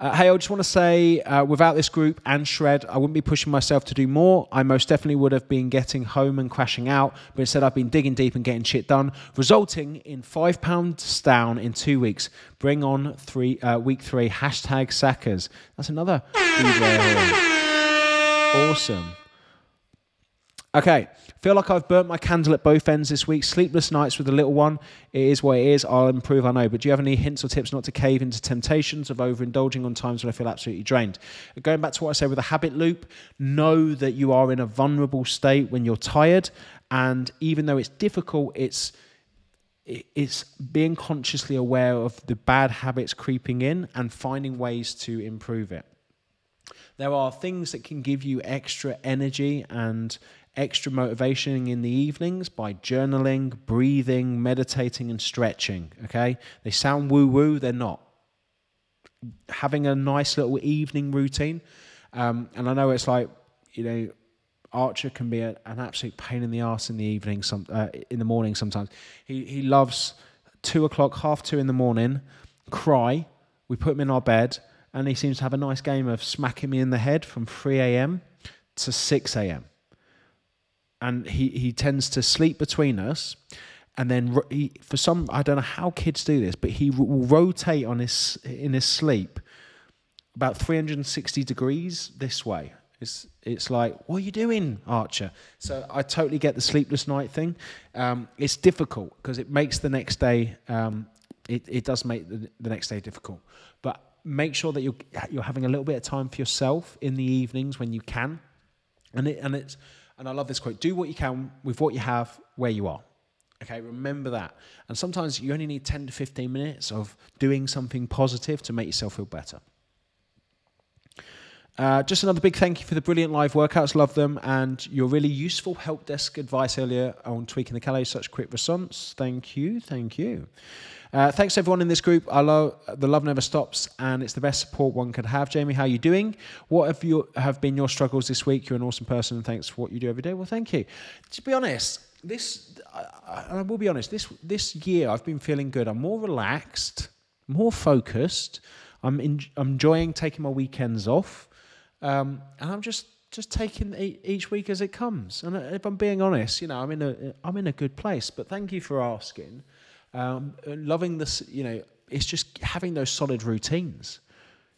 Uh, hey, I just want to say, uh, without this group and Shred, I wouldn't be pushing myself to do more. I most definitely would have been getting home and crashing out, but instead I've been digging deep and getting shit done, resulting in five pounds down in two weeks. Bring on three uh, week three. Hashtag Sackers. That's another. awesome. Okay, feel like I've burnt my candle at both ends this week. Sleepless nights with the little one. It is what it is. I'll improve, I know. But do you have any hints or tips not to cave into temptations of overindulging on times when I feel absolutely drained? Going back to what I said with the habit loop, know that you are in a vulnerable state when you're tired. And even though it's difficult, it's it's being consciously aware of the bad habits creeping in and finding ways to improve it. There are things that can give you extra energy and extra motivation in the evenings by journaling, breathing, meditating, and stretching. Okay? They sound woo woo, they're not. Having a nice little evening routine. Um, and I know it's like, you know, Archer can be a, an absolute pain in the ass in the evening, some uh, in the morning sometimes. He he loves two o'clock, half two in the morning, cry. We put him in our bed, and he seems to have a nice game of smacking me in the head from three a.m. to six a.m and he, he tends to sleep between us. and then he, for some I don't know how kids do this, but he will rotate on his in his sleep about 360 degrees this way. It's it's like, what are you doing, Archer? So I totally get the sleepless night thing. Um, it's difficult because it makes the next day. Um, it, it does make the, the next day difficult, but make sure that you're you're having a little bit of time for yourself in the evenings when you can, and it and it's and I love this quote: "Do what you can with what you have, where you are." Okay, remember that. And sometimes you only need 10 to 15 minutes of doing something positive to make yourself feel better. Uh, just another big thank you for the brilliant live workouts. Love them. And your really useful help desk advice earlier on tweaking the calories, such quick response. Thank you. Thank you. Uh, thanks everyone in this group. I love the love never stops, and it's the best support one could have. Jamie, how are you doing? What have you have been your struggles this week? You're an awesome person. And thanks for what you do every day. Well, thank you. To be honest, this I, I will be honest. This this year I've been feeling good. I'm more relaxed, more focused. I'm in, enjoying taking my weekends off. Um, and I'm just just taking each week as it comes. And if I'm being honest, you know, I'm in a I'm in a good place. But thank you for asking. Um, loving this, you know, it's just having those solid routines.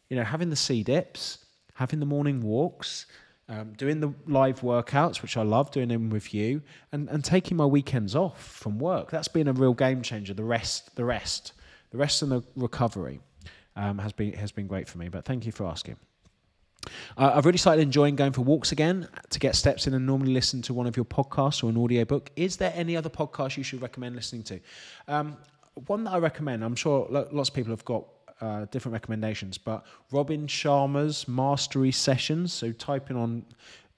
You know, having the C dips, having the morning walks, um, doing the live workouts, which I love doing them with you, and, and taking my weekends off from work. That's been a real game changer. The rest, the rest, the rest and the recovery um, has been has been great for me. But thank you for asking. Uh, I've really started enjoying going for walks again to get steps in and normally listen to one of your podcasts or an audiobook. Is there any other podcast you should recommend listening to? Um, one that I recommend, I'm sure lots of people have got uh, different recommendations, but Robin Sharma's Mastery Sessions. So type in on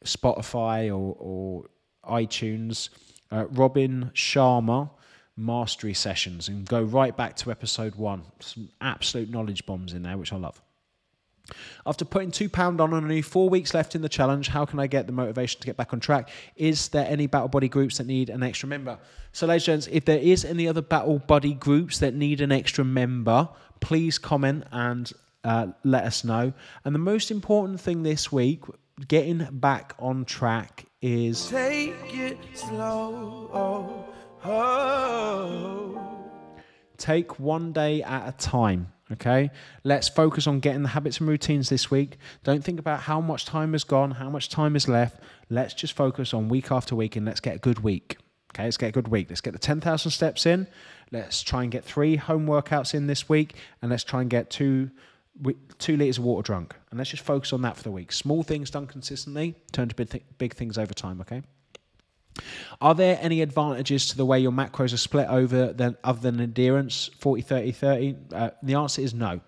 Spotify or, or iTunes, uh, Robin Sharma Mastery Sessions, and go right back to episode one. Some absolute knowledge bombs in there, which I love. After putting £2 on and only four weeks left in the challenge, how can I get the motivation to get back on track? Is there any Battle Buddy groups that need an extra member? So, ladies and gents, if there is any other Battle Buddy groups that need an extra member, please comment and uh, let us know. And the most important thing this week, getting back on track, is take it slow. Oh, oh. Take one day at a time. Okay, let's focus on getting the habits and routines this week. Don't think about how much time has gone, how much time is left. Let's just focus on week after week and let's get a good week. Okay, let's get a good week. Let's get the 10,000 steps in. Let's try and get three home workouts in this week and let's try and get two two liters of water drunk. And let's just focus on that for the week. Small things done consistently turn to big, th- big things over time, okay? Are there any advantages to the way your macros are split over than other than adherence 40 30 30? Uh, the answer is no.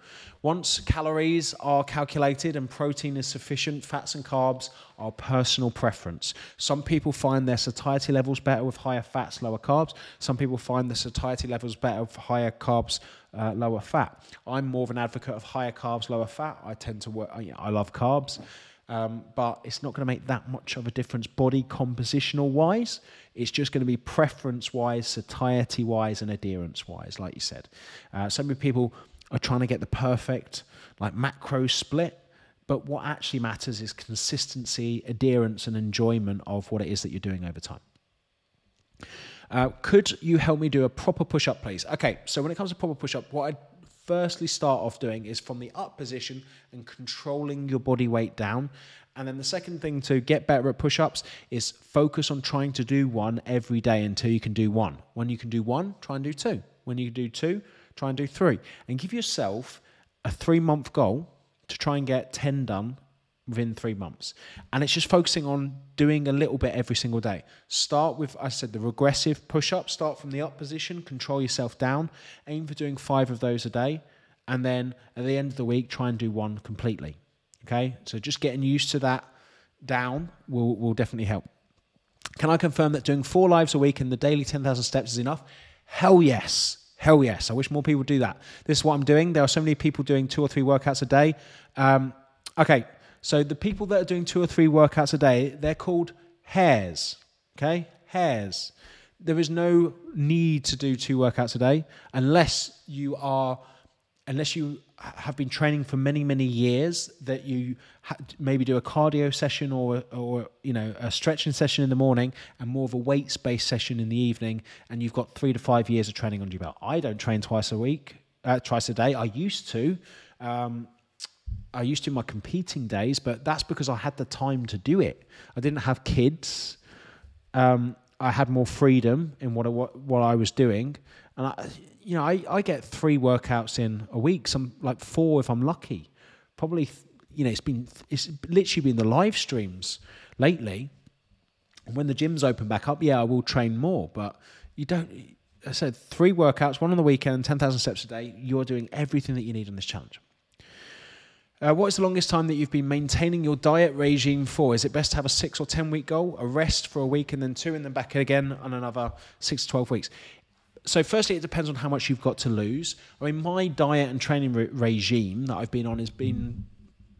Once calories are calculated and protein is sufficient, fats and carbs are personal preference. Some people find their satiety levels better with higher fats, lower carbs. Some people find the satiety levels better with higher carbs, uh, lower fat. I'm more of an advocate of higher carbs, lower fat. I tend to work, I love carbs. Um, but it's not going to make that much of a difference body compositional wise. It's just going to be preference wise, satiety wise, and adherence wise, like you said. Uh, so many people are trying to get the perfect like macro split, but what actually matters is consistency, adherence, and enjoyment of what it is that you're doing over time. Uh, could you help me do a proper push up, please? Okay, so when it comes to proper push up, what I firstly start off doing is from the up position and controlling your body weight down. And then the second thing to get better at push ups is focus on trying to do one every day until you can do one. When you can do one, try and do two. When you do two, try and do three. And give yourself a three month goal to try and get 10 done within three months. And it's just focusing on doing a little bit every single day. Start with, I said, the regressive push up, start from the up position, control yourself down, aim for doing five of those a day. And then at the end of the week, try and do one completely. Okay? So just getting used to that down will, will definitely help. Can I confirm that doing four lives a week and the daily 10,000 steps is enough? Hell yes. Hell yes. I wish more people do that. This is what I'm doing. There are so many people doing two or three workouts a day. Um, okay, so the people that are doing two or three workouts a day, they're called hares. Okay? Hares. There is no need to do two workouts a day unless you are unless you have been training for many many years that you ha- maybe do a cardio session or or you know a stretching session in the morning and more of a weights based session in the evening and you've got 3 to 5 years of training under your belt I don't train twice a week uh, twice a day I used to um, I used to in my competing days but that's because I had the time to do it I didn't have kids um, I had more freedom in what I, what, what I was doing and I you know, I, I get three workouts in a week, some like four if I'm lucky. Probably, you know, it's been it's literally been the live streams lately. When the gyms open back up, yeah, I will train more, but you don't. I said three workouts, one on the weekend, ten thousand steps a day. You're doing everything that you need on this challenge. Uh, what is the longest time that you've been maintaining your diet regime for? Is it best to have a six or 10 week goal, a rest for a week, and then two, and then back again on another six to 12 weeks? so firstly, it depends on how much you've got to lose. I mean, my diet and training re- regime that I've been on has been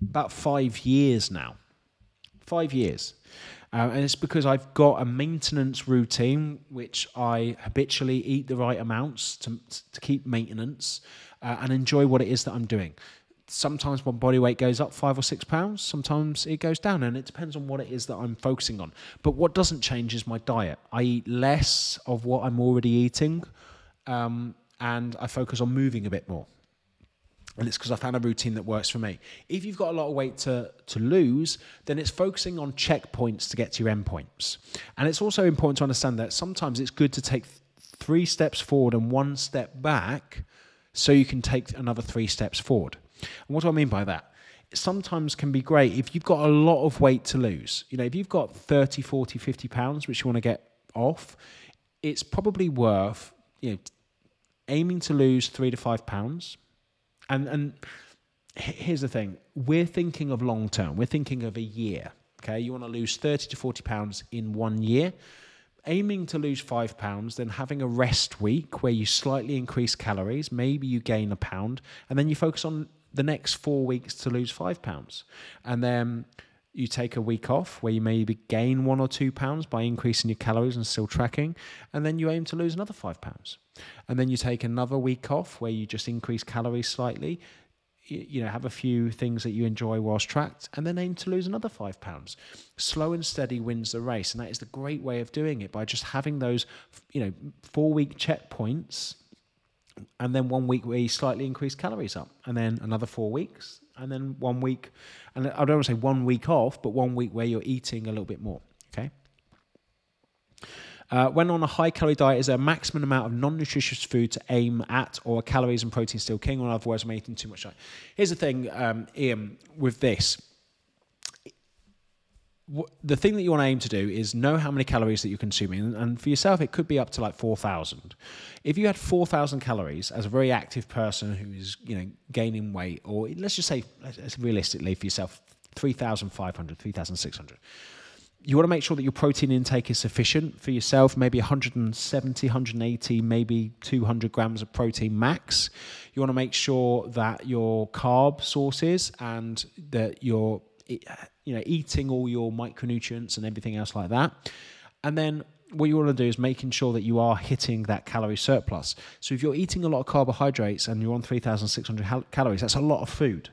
about five years now. Five years. Uh, and it's because I've got a maintenance routine which I habitually eat the right amounts to, to keep maintenance uh, and enjoy what it is that I'm doing sometimes my body weight goes up five or six pounds, sometimes it goes down, and it depends on what it is that I'm focusing on. But what doesn't change is my diet. I eat less of what I'm already eating, um, and I focus on moving a bit more. And it's because I found a routine that works for me. If you've got a lot of weight to, to lose, then it's focusing on checkpoints to get to your endpoints. And it's also important to understand that sometimes it's good to take three steps forward and one step back so you can take another three steps forward. And what do I mean by that? It sometimes can be great if you've got a lot of weight to lose. You know, if you've got 30, 40, 50 pounds, which you want to get off, it's probably worth, you know, aiming to lose three to five pounds. And, and here's the thing we're thinking of long term, we're thinking of a year. Okay, you want to lose 30 to 40 pounds in one year aiming to lose five pounds, then having a rest week where you slightly increase calories, maybe you gain a pound, and then you focus on the next four weeks to lose five pounds. And then you take a week off where you maybe gain one or two pounds by increasing your calories and still tracking. And then you aim to lose another five pounds. And then you take another week off where you just increase calories slightly. You know, have a few things that you enjoy whilst tracked, and then aim to lose another five pounds. Slow and steady wins the race, and that is the great way of doing it by just having those, you know, four week checkpoints and then one week you slightly increase calories up, and then another four weeks, and then one week, and I don't want to say one week off, but one week where you're eating a little bit more. Okay. Uh, when on a high calorie diet, is there a maximum amount of non nutritious food to aim at, or calories and protein still king, or in other words, am I eating too much? Here's the thing, um, Ian, with this the thing that you want to aim to do is know how many calories that you're consuming and for yourself it could be up to like 4000 if you had 4000 calories as a very active person who's you know gaining weight or let's just say realistically for yourself 3500 3600 you want to make sure that your protein intake is sufficient for yourself maybe 170 180 maybe 200 grams of protein max. You want to make sure that your carb sources and that your you know, eating all your micronutrients and everything else like that. And then what you want to do is making sure that you are hitting that calorie surplus. So if you're eating a lot of carbohydrates and you're on 3,600 calories, that's a lot of food.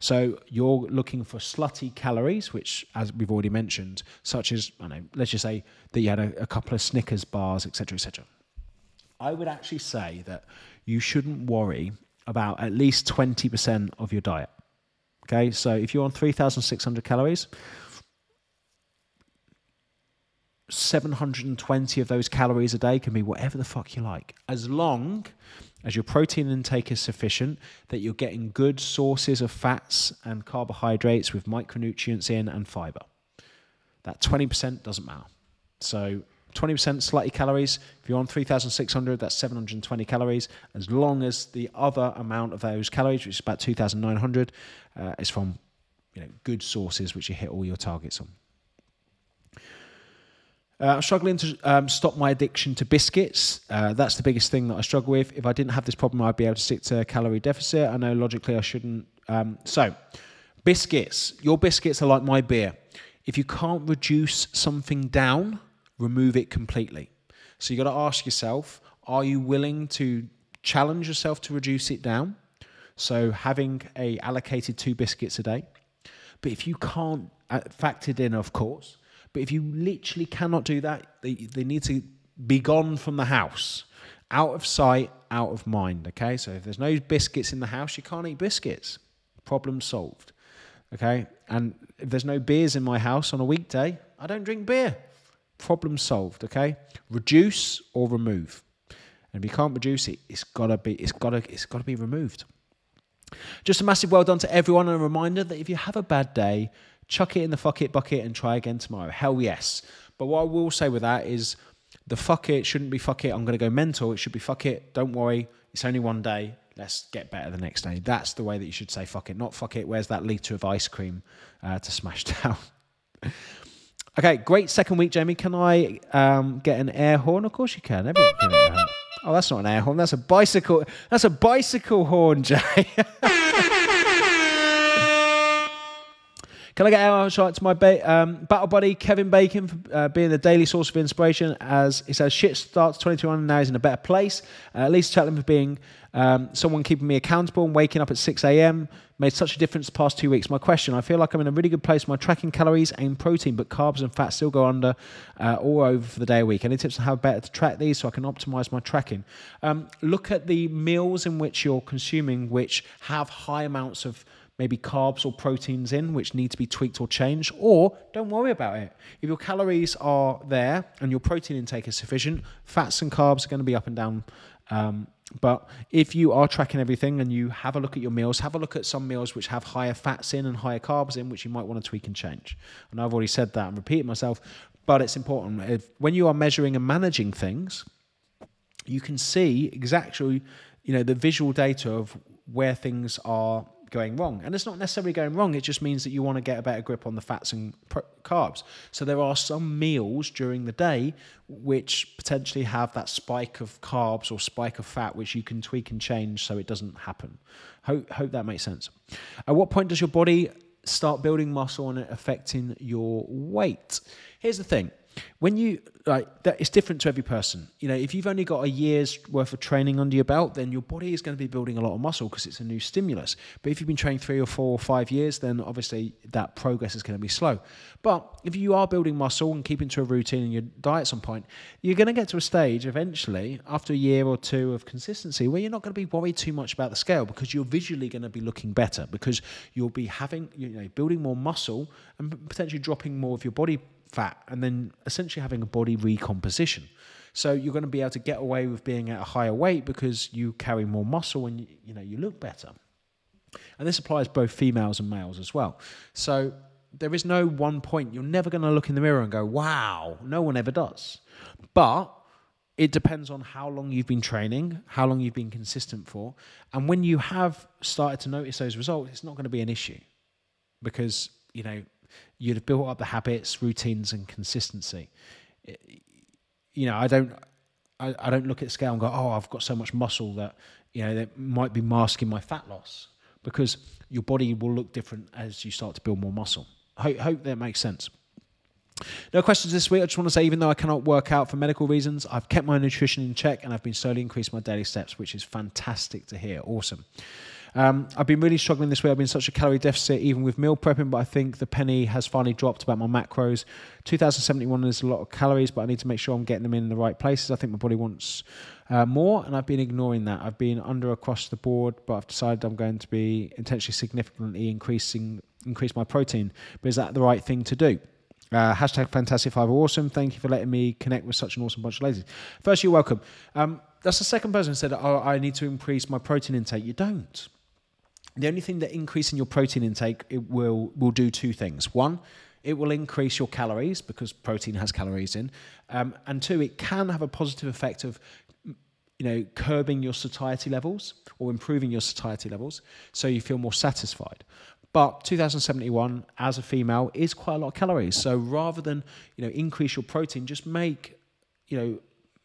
So you're looking for slutty calories, which, as we've already mentioned, such as I know, let's just say that you had a, a couple of Snickers bars, etc., etc. I would actually say that you shouldn't worry about at least 20% of your diet. Okay, so if you're on 3,600 calories, 720 of those calories a day can be whatever the fuck you like, as long as your protein intake is sufficient, that you're getting good sources of fats and carbohydrates with micronutrients in and fiber. That 20% doesn't matter. So 20% slightly calories. If you're on 3,600, that's 720 calories. As long as the other amount of those calories, which is about 2,900, uh, is from you know, good sources which you hit all your targets on. Uh, I'm struggling to um, stop my addiction to biscuits. Uh, that's the biggest thing that I struggle with. If I didn't have this problem, I'd be able to stick to a calorie deficit. I know logically I shouldn't. Um, so, biscuits. Your biscuits are like my beer. If you can't reduce something down, remove it completely. So you got to ask yourself are you willing to challenge yourself to reduce it down? So having a allocated two biscuits a day. But if you can't uh, factored in, of course. But if you literally cannot do that, they, they need to be gone from the house, out of sight, out of mind. Okay, so if there's no biscuits in the house, you can't eat biscuits. Problem solved. Okay, and if there's no beers in my house on a weekday, I don't drink beer. Problem solved. Okay, reduce or remove. And if you can't reduce it, it's gotta be it's gotta it's gotta be removed. Just a massive well done to everyone and a reminder that if you have a bad day, chuck it in the fuck it bucket and try again tomorrow. Hell yes. But what I will say with that is the fuck it shouldn't be fuck it, I'm going to go mental. It should be fuck it, don't worry, it's only one day. Let's get better the next day. That's the way that you should say fuck it, not fuck it. Where's that litre of ice cream uh, to smash down? Okay, great second week, Jamie. Can I um, get an air horn? Of course you can. Everyone can Oh, that's not an air horn. That's a bicycle. That's a bicycle horn, Jay. Can I get a shout out to my ba- um, battle buddy Kevin Bacon for uh, being the daily source of inspiration? As he says, shit starts 21 and now he's in a better place. Uh, at least Cheltenham for being um, someone keeping me accountable and waking up at 6 a.m. made such a difference the past two weeks. My question: I feel like I'm in a really good place my tracking calories and protein, but carbs and fat still go under uh, all over for the day a week. Any tips on how better to track these so I can optimize my tracking? Um, look at the meals in which you're consuming, which have high amounts of maybe carbs or proteins in which need to be tweaked or changed, or don't worry about it. If your calories are there and your protein intake is sufficient, fats and carbs are going to be up and down. Um, but if you are tracking everything and you have a look at your meals, have a look at some meals which have higher fats in and higher carbs in, which you might want to tweak and change. And I've already said that and repeated myself, but it's important. If, when you are measuring and managing things, you can see exactly, you know, the visual data of where things are going wrong. And it's not necessarily going wrong, it just means that you want to get a better grip on the fats and carbs. So there are some meals during the day which potentially have that spike of carbs or spike of fat which you can tweak and change so it doesn't happen. Hope, hope that makes sense. At what point does your body start building muscle and affecting your weight? Here's the thing when you like that it's different to every person. You know if you've only got a year's worth of training under your belt then your body is going to be building a lot of muscle because it's a new stimulus. But if you've been training three or four or five years then obviously that progress is going to be slow. But if you are building muscle and keeping to a routine and your diet's on point you're going to get to a stage eventually after a year or two of consistency where you're not going to be worried too much about the scale because you're visually going to be looking better because you'll be having you know building more muscle and potentially dropping more of your body fat and then essentially having a body recomposition. So you're going to be able to get away with being at a higher weight because you carry more muscle and you, know you look better. And this applies both females and males as well. So there is no one point. You're never going to look in the mirror and go, "Wow!" No one ever does. But it depends on how long you've been training, how long you've been consistent for, and when you have started to notice those results, it's not going to be an issue because you know you'd have built up the habits, routines, and consistency. Eh, you know, I don't, I, I don't look at scale and go, oh, I've got so much muscle that you know that might be masking my fat loss because your body will look different as you start to build more muscle. Hope, hope that makes sense. No questions this week. I just want to say, even though I cannot work out for medical reasons, I've kept my nutrition in check and I've been slowly increasing my daily steps, which is fantastic to hear. Awesome. Um, I've been really struggling this week. I've been such a calorie deficit, even with meal prepping, but I think the penny has finally dropped about my macros. 2071 is a lot of calories, but I need to make sure I'm getting them in the right places. I think my body wants uh, more, and I've been ignoring that. I've been under across the board, but I've decided I'm going to be intentionally significantly increasing increase my protein. But is that the right thing to do? Uh, hashtag fantastic five awesome. Thank you for letting me connect with such an awesome bunch of ladies. First, you're welcome. Um, that's the second person who said, oh, I need to increase my protein intake. You don't. The only thing that increasing your protein intake it will will do two things. One, it will increase your calories because protein has calories in, um, and two, it can have a positive effect of you know curbing your satiety levels or improving your satiety levels, so you feel more satisfied. But 2071 as a female is quite a lot of calories. So rather than you know increase your protein, just make you know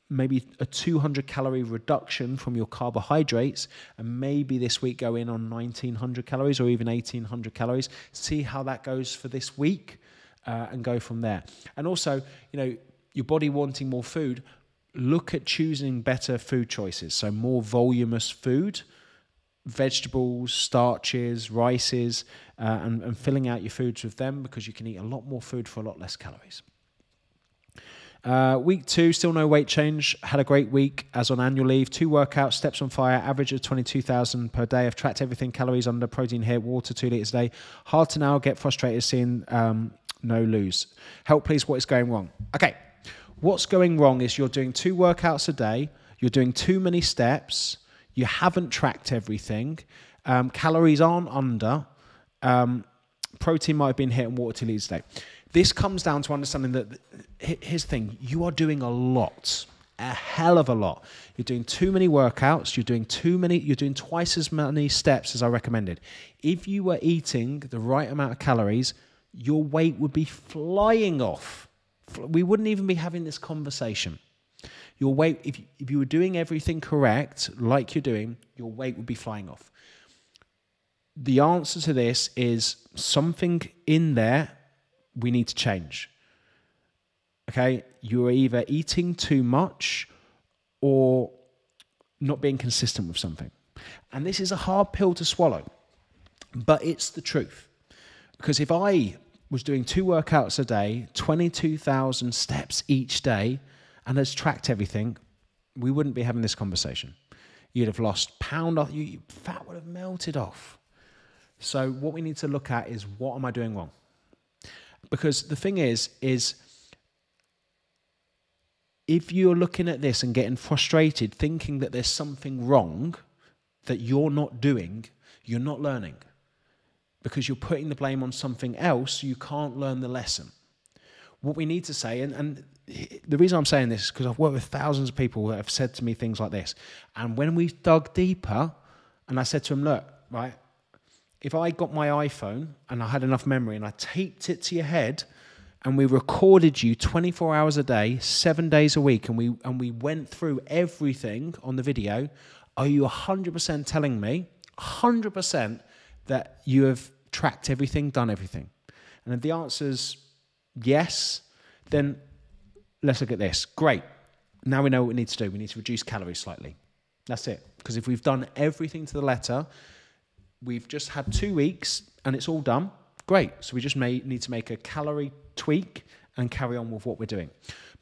maybe a 200 calorie reduction from your carbohydrates and maybe this week go in on 1900 calories or even 1800 calories. See how that goes for this week uh, and go from there. And also you know your body wanting more food look at choosing better food choices. So more voluminous food vegetables, starches, rices, uh, and, and filling out your foods with them because you can eat a lot more food for a lot less calories. Uh, week two, still no weight change. Had a great week as on annual leave. Two workouts, steps on fire, average of 22,000 per day. I've tracked everything, calories under, protein here, water two litres a day. Hard to now get frustrated seeing um, no lose. Help, please. What is going wrong? Okay. What's going wrong is you're doing two workouts a day, you're doing too many steps, you haven't tracked everything, um, calories aren't under, um, protein might have been hit, and water two litres a day. This comes down to understanding that here's the thing you are doing a lot a hell of a lot. You're doing too many workouts, you're doing too many, you're doing twice as many steps as I recommended. If you were eating the right amount of calories, your weight would be flying off. We wouldn't even be having this conversation. Your weight, if you, if you were doing everything correct, like you're doing, your weight would be flying off. The answer to this is something in there we need to change. Okay, you're either eating too much or not being consistent with something. And this is a hard pill to swallow, but it's the truth. Because if I was doing two workouts a day, 22,000 steps each day, and has tracked everything, we wouldn't be having this conversation. You'd have lost pound off, you, fat would have melted off. So what we need to look at is what am I doing wrong? Because the thing is, is if you're looking at this and getting frustrated, thinking that there's something wrong that you're not doing, you're not learning. Because you're putting the blame on something else, you can't learn the lesson. What we need to say, and, and the reason I'm saying this is because I've worked with thousands of people that have said to me things like this. And when we dug deeper, and I said to them, look, right, if I got my iPhone and I had enough memory and I taped it to your head and we recorded you 24 hours a day, seven days a week, and we and we went through everything on the video, are you 100% telling me, 100% that you have tracked everything, done everything? And if the answer is yes, then let's look at this. Great. Now we know what we need to do. We need to reduce calories slightly. That's it. Because if we've done everything to the letter, we've just had two weeks and it's all done. Great. So we just may need to make a calorie tweak and carry on with what we're doing.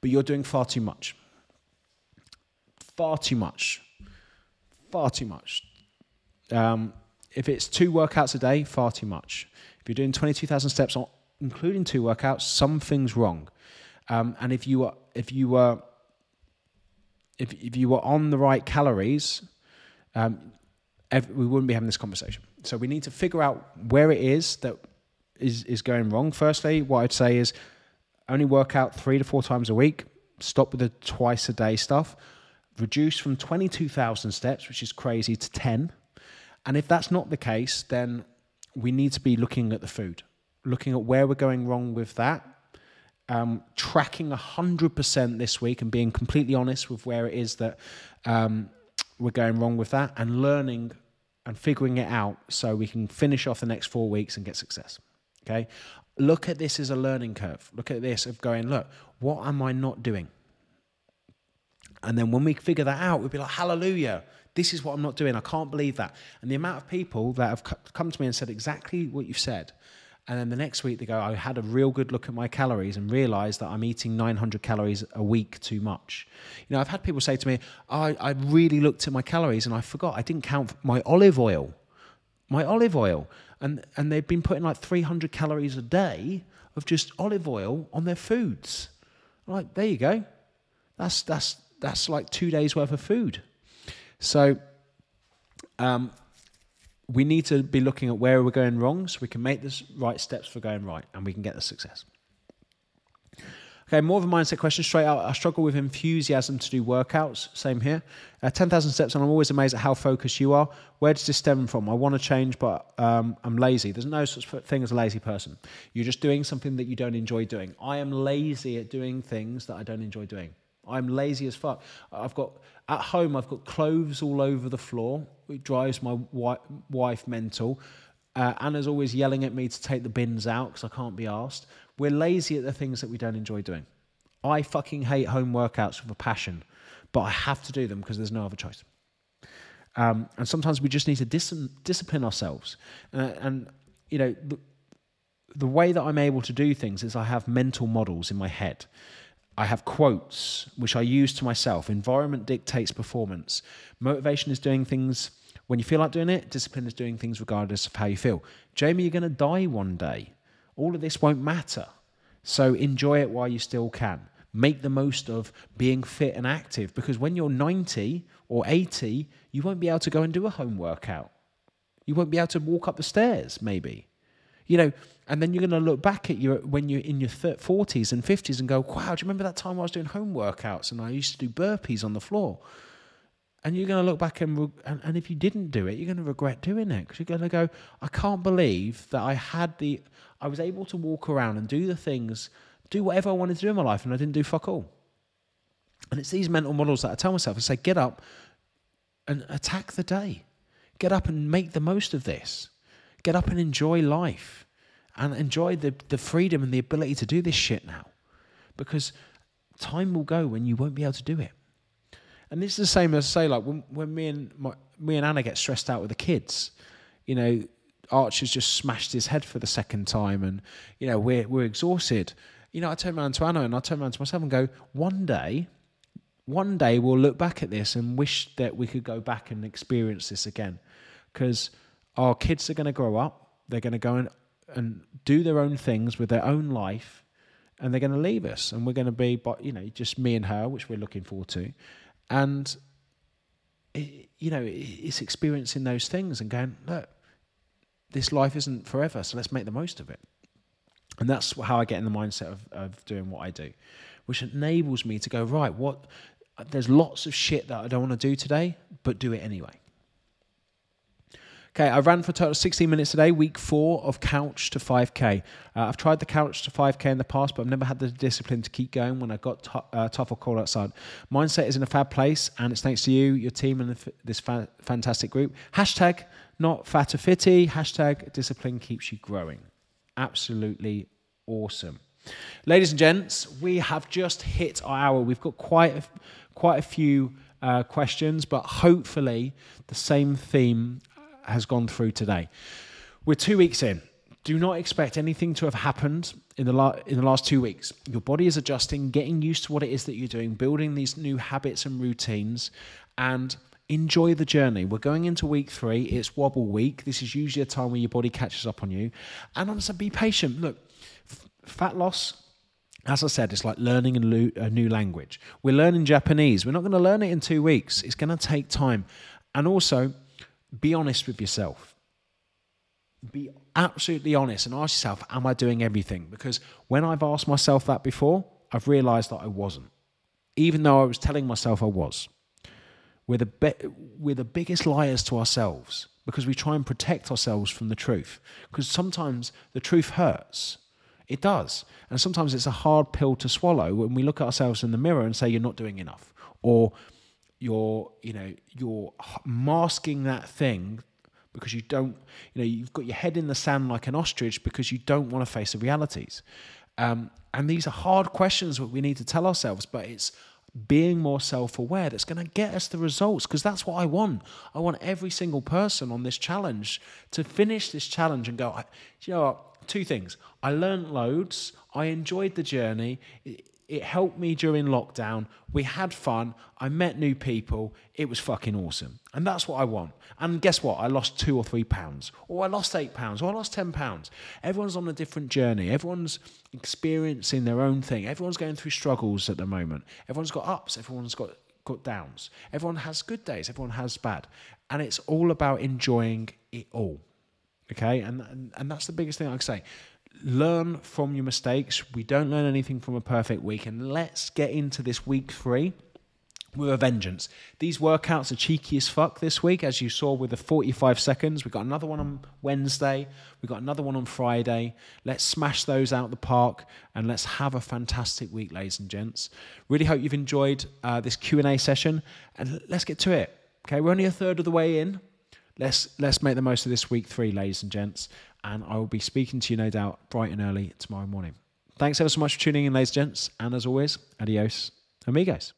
But you're doing far too much. Far too much. Far too much. Um, if it's two workouts a day, far too much. If you're doing 22,000 steps, including two workouts, something's wrong. Um, and if you are, if you were, if if you were on the right calories, um, we wouldn't be having this conversation. So we need to figure out where it is that is is going wrong. Firstly, what I'd say is only work out three to four times a week. Stop with the twice a day stuff. Reduce from twenty two thousand steps, which is crazy, to ten. And if that's not the case, then we need to be looking at the food, looking at where we're going wrong with that. Um, tracking 100% this week and being completely honest with where it is that um, we're going wrong with that and learning and figuring it out so we can finish off the next four weeks and get success. Okay. Look at this as a learning curve. Look at this of going, look, what am I not doing? And then when we figure that out, we'll be like, hallelujah, this is what I'm not doing. I can't believe that. And the amount of people that have come to me and said exactly what you've said and then the next week they go, I had a real good look at my calories and realized that I'm eating 900 calories a week too much. You know, I've had people say to me, I, I really looked at my calories and I forgot I didn't count my olive oil. My olive oil. And, and they've been putting like 300 calories a day of just olive oil on their foods. Like, there you go. That's, that's, that's like two days worth of food. So, um, we need to be looking at where we're going wrong so we can make the right steps for going right and we can get the success. Okay, more of a mindset question straight out. I struggle with enthusiasm to do workouts. Same here. Uh, 10,000 steps, and I'm always amazed at how focused you are. Where does this stem from? I want to change, but um, I'm lazy. There's no such thing as a lazy person. You're just doing something that you don't enjoy doing. I am lazy at doing things that I don't enjoy doing. I'm lazy as fuck. I've got at home. I've got clothes all over the floor. It drives my wife mental. Uh, Anna's always yelling at me to take the bins out because I can't be asked. We're lazy at the things that we don't enjoy doing. I fucking hate home workouts with a passion, but I have to do them because there's no other choice. Um, and sometimes we just need to dis- discipline ourselves. Uh, and, you know, the, the way that I'm able to do things is I have mental models in my head. I have quotes which I use to myself. Environment dictates performance. Motivation is doing things when you feel like doing it. Discipline is doing things regardless of how you feel. Jamie, you're going to die one day. All of this won't matter. So enjoy it while you still can. Make the most of being fit and active because when you're 90 or 80, you won't be able to go and do a home workout. You won't be able to walk up the stairs, maybe. You know, and then you're going to look back at your when you're in your 40s and 50s and go, wow, do you remember that time I was doing home workouts and I used to do burpees on the floor? And you're going to look back and, and, and if you didn't do it, you're going to regret doing it because you're going to go, I can't believe that I had the, I was able to walk around and do the things, do whatever I wanted to do in my life and I didn't do fuck all. And it's these mental models that I tell myself I say, get up and attack the day. Get up and make the most of this. Get up and enjoy life and enjoy the, the freedom and the ability to do this shit now. Because time will go when you won't be able to do it. And this is the same as say, like when, when me and my, me and Anna get stressed out with the kids, you know, Archer's just smashed his head for the second time, and you know we're we're exhausted. You know, I turn around to Anna and I turn around to myself and go, one day, one day we'll look back at this and wish that we could go back and experience this again, because our kids are going to grow up, they're going to go and and do their own things with their own life, and they're going to leave us, and we're going to be, but you know, just me and her, which we're looking forward to. And it, you know it's experiencing those things and going look this life isn't forever so let's make the most of it. And that's how i get in the mindset of, of doing what i do which enables me to go right what there's lots of shit that i don't want to do today but do it anyway Okay, I ran for a total of 16 minutes today, week four of couch to 5K. Uh, I've tried the couch to 5K in the past, but I've never had the discipline to keep going when I got t- uh, tough or cold outside. Mindset is in a fab place, and it's thanks to you, your team, and this fa- fantastic group. Hashtag not fat or fitty, hashtag discipline keeps you growing. Absolutely awesome. Ladies and gents, we have just hit our hour. We've got quite a, quite a few uh, questions, but hopefully the same theme has gone through today. We're two weeks in. Do not expect anything to have happened in the, la- in the last two weeks. Your body is adjusting, getting used to what it is that you're doing, building these new habits and routines, and enjoy the journey. We're going into week three. It's wobble week. This is usually a time where your body catches up on you. And I'm saying, be patient. Look, f- fat loss, as I said, it's like learning a new language. We're learning Japanese. We're not going to learn it in two weeks. It's going to take time. And also, be honest with yourself. Be absolutely honest and ask yourself, Am I doing everything? Because when I've asked myself that before, I've realized that I wasn't, even though I was telling myself I was. We're the, be- we're the biggest liars to ourselves because we try and protect ourselves from the truth. Because sometimes the truth hurts. It does. And sometimes it's a hard pill to swallow when we look at ourselves in the mirror and say, You're not doing enough. Or you're you know you're masking that thing because you don't you know you've got your head in the sand like an ostrich because you don't want to face the realities. Um, and these are hard questions that we need to tell ourselves but it's being more self-aware that's going to get us the results because that's what i want. I want every single person on this challenge to finish this challenge and go you know what? two things. I learned loads. I enjoyed the journey it helped me during lockdown. We had fun. I met new people. It was fucking awesome. And that's what I want. And guess what? I lost two or three pounds, or I lost eight pounds, or I lost 10 pounds. Everyone's on a different journey. Everyone's experiencing their own thing. Everyone's going through struggles at the moment. Everyone's got ups. Everyone's got, got downs. Everyone has good days. Everyone has bad. And it's all about enjoying it all. Okay? And, and, and that's the biggest thing I can say learn from your mistakes. We don't learn anything from a perfect week. And let's get into this week three with a vengeance. These workouts are cheeky as fuck this week, as you saw with the 45 seconds. We've got another one on Wednesday. We've got another one on Friday. Let's smash those out the park and let's have a fantastic week, ladies and gents. Really hope you've enjoyed uh, this Q&A session and let's get to it. Okay, we're only a third of the way in. Let's let's make the most of this week three, ladies and gents and I will be speaking to you, no doubt, bright and early tomorrow morning. Thanks ever so much for tuning in, ladies and gents, and as always, adios, amigos.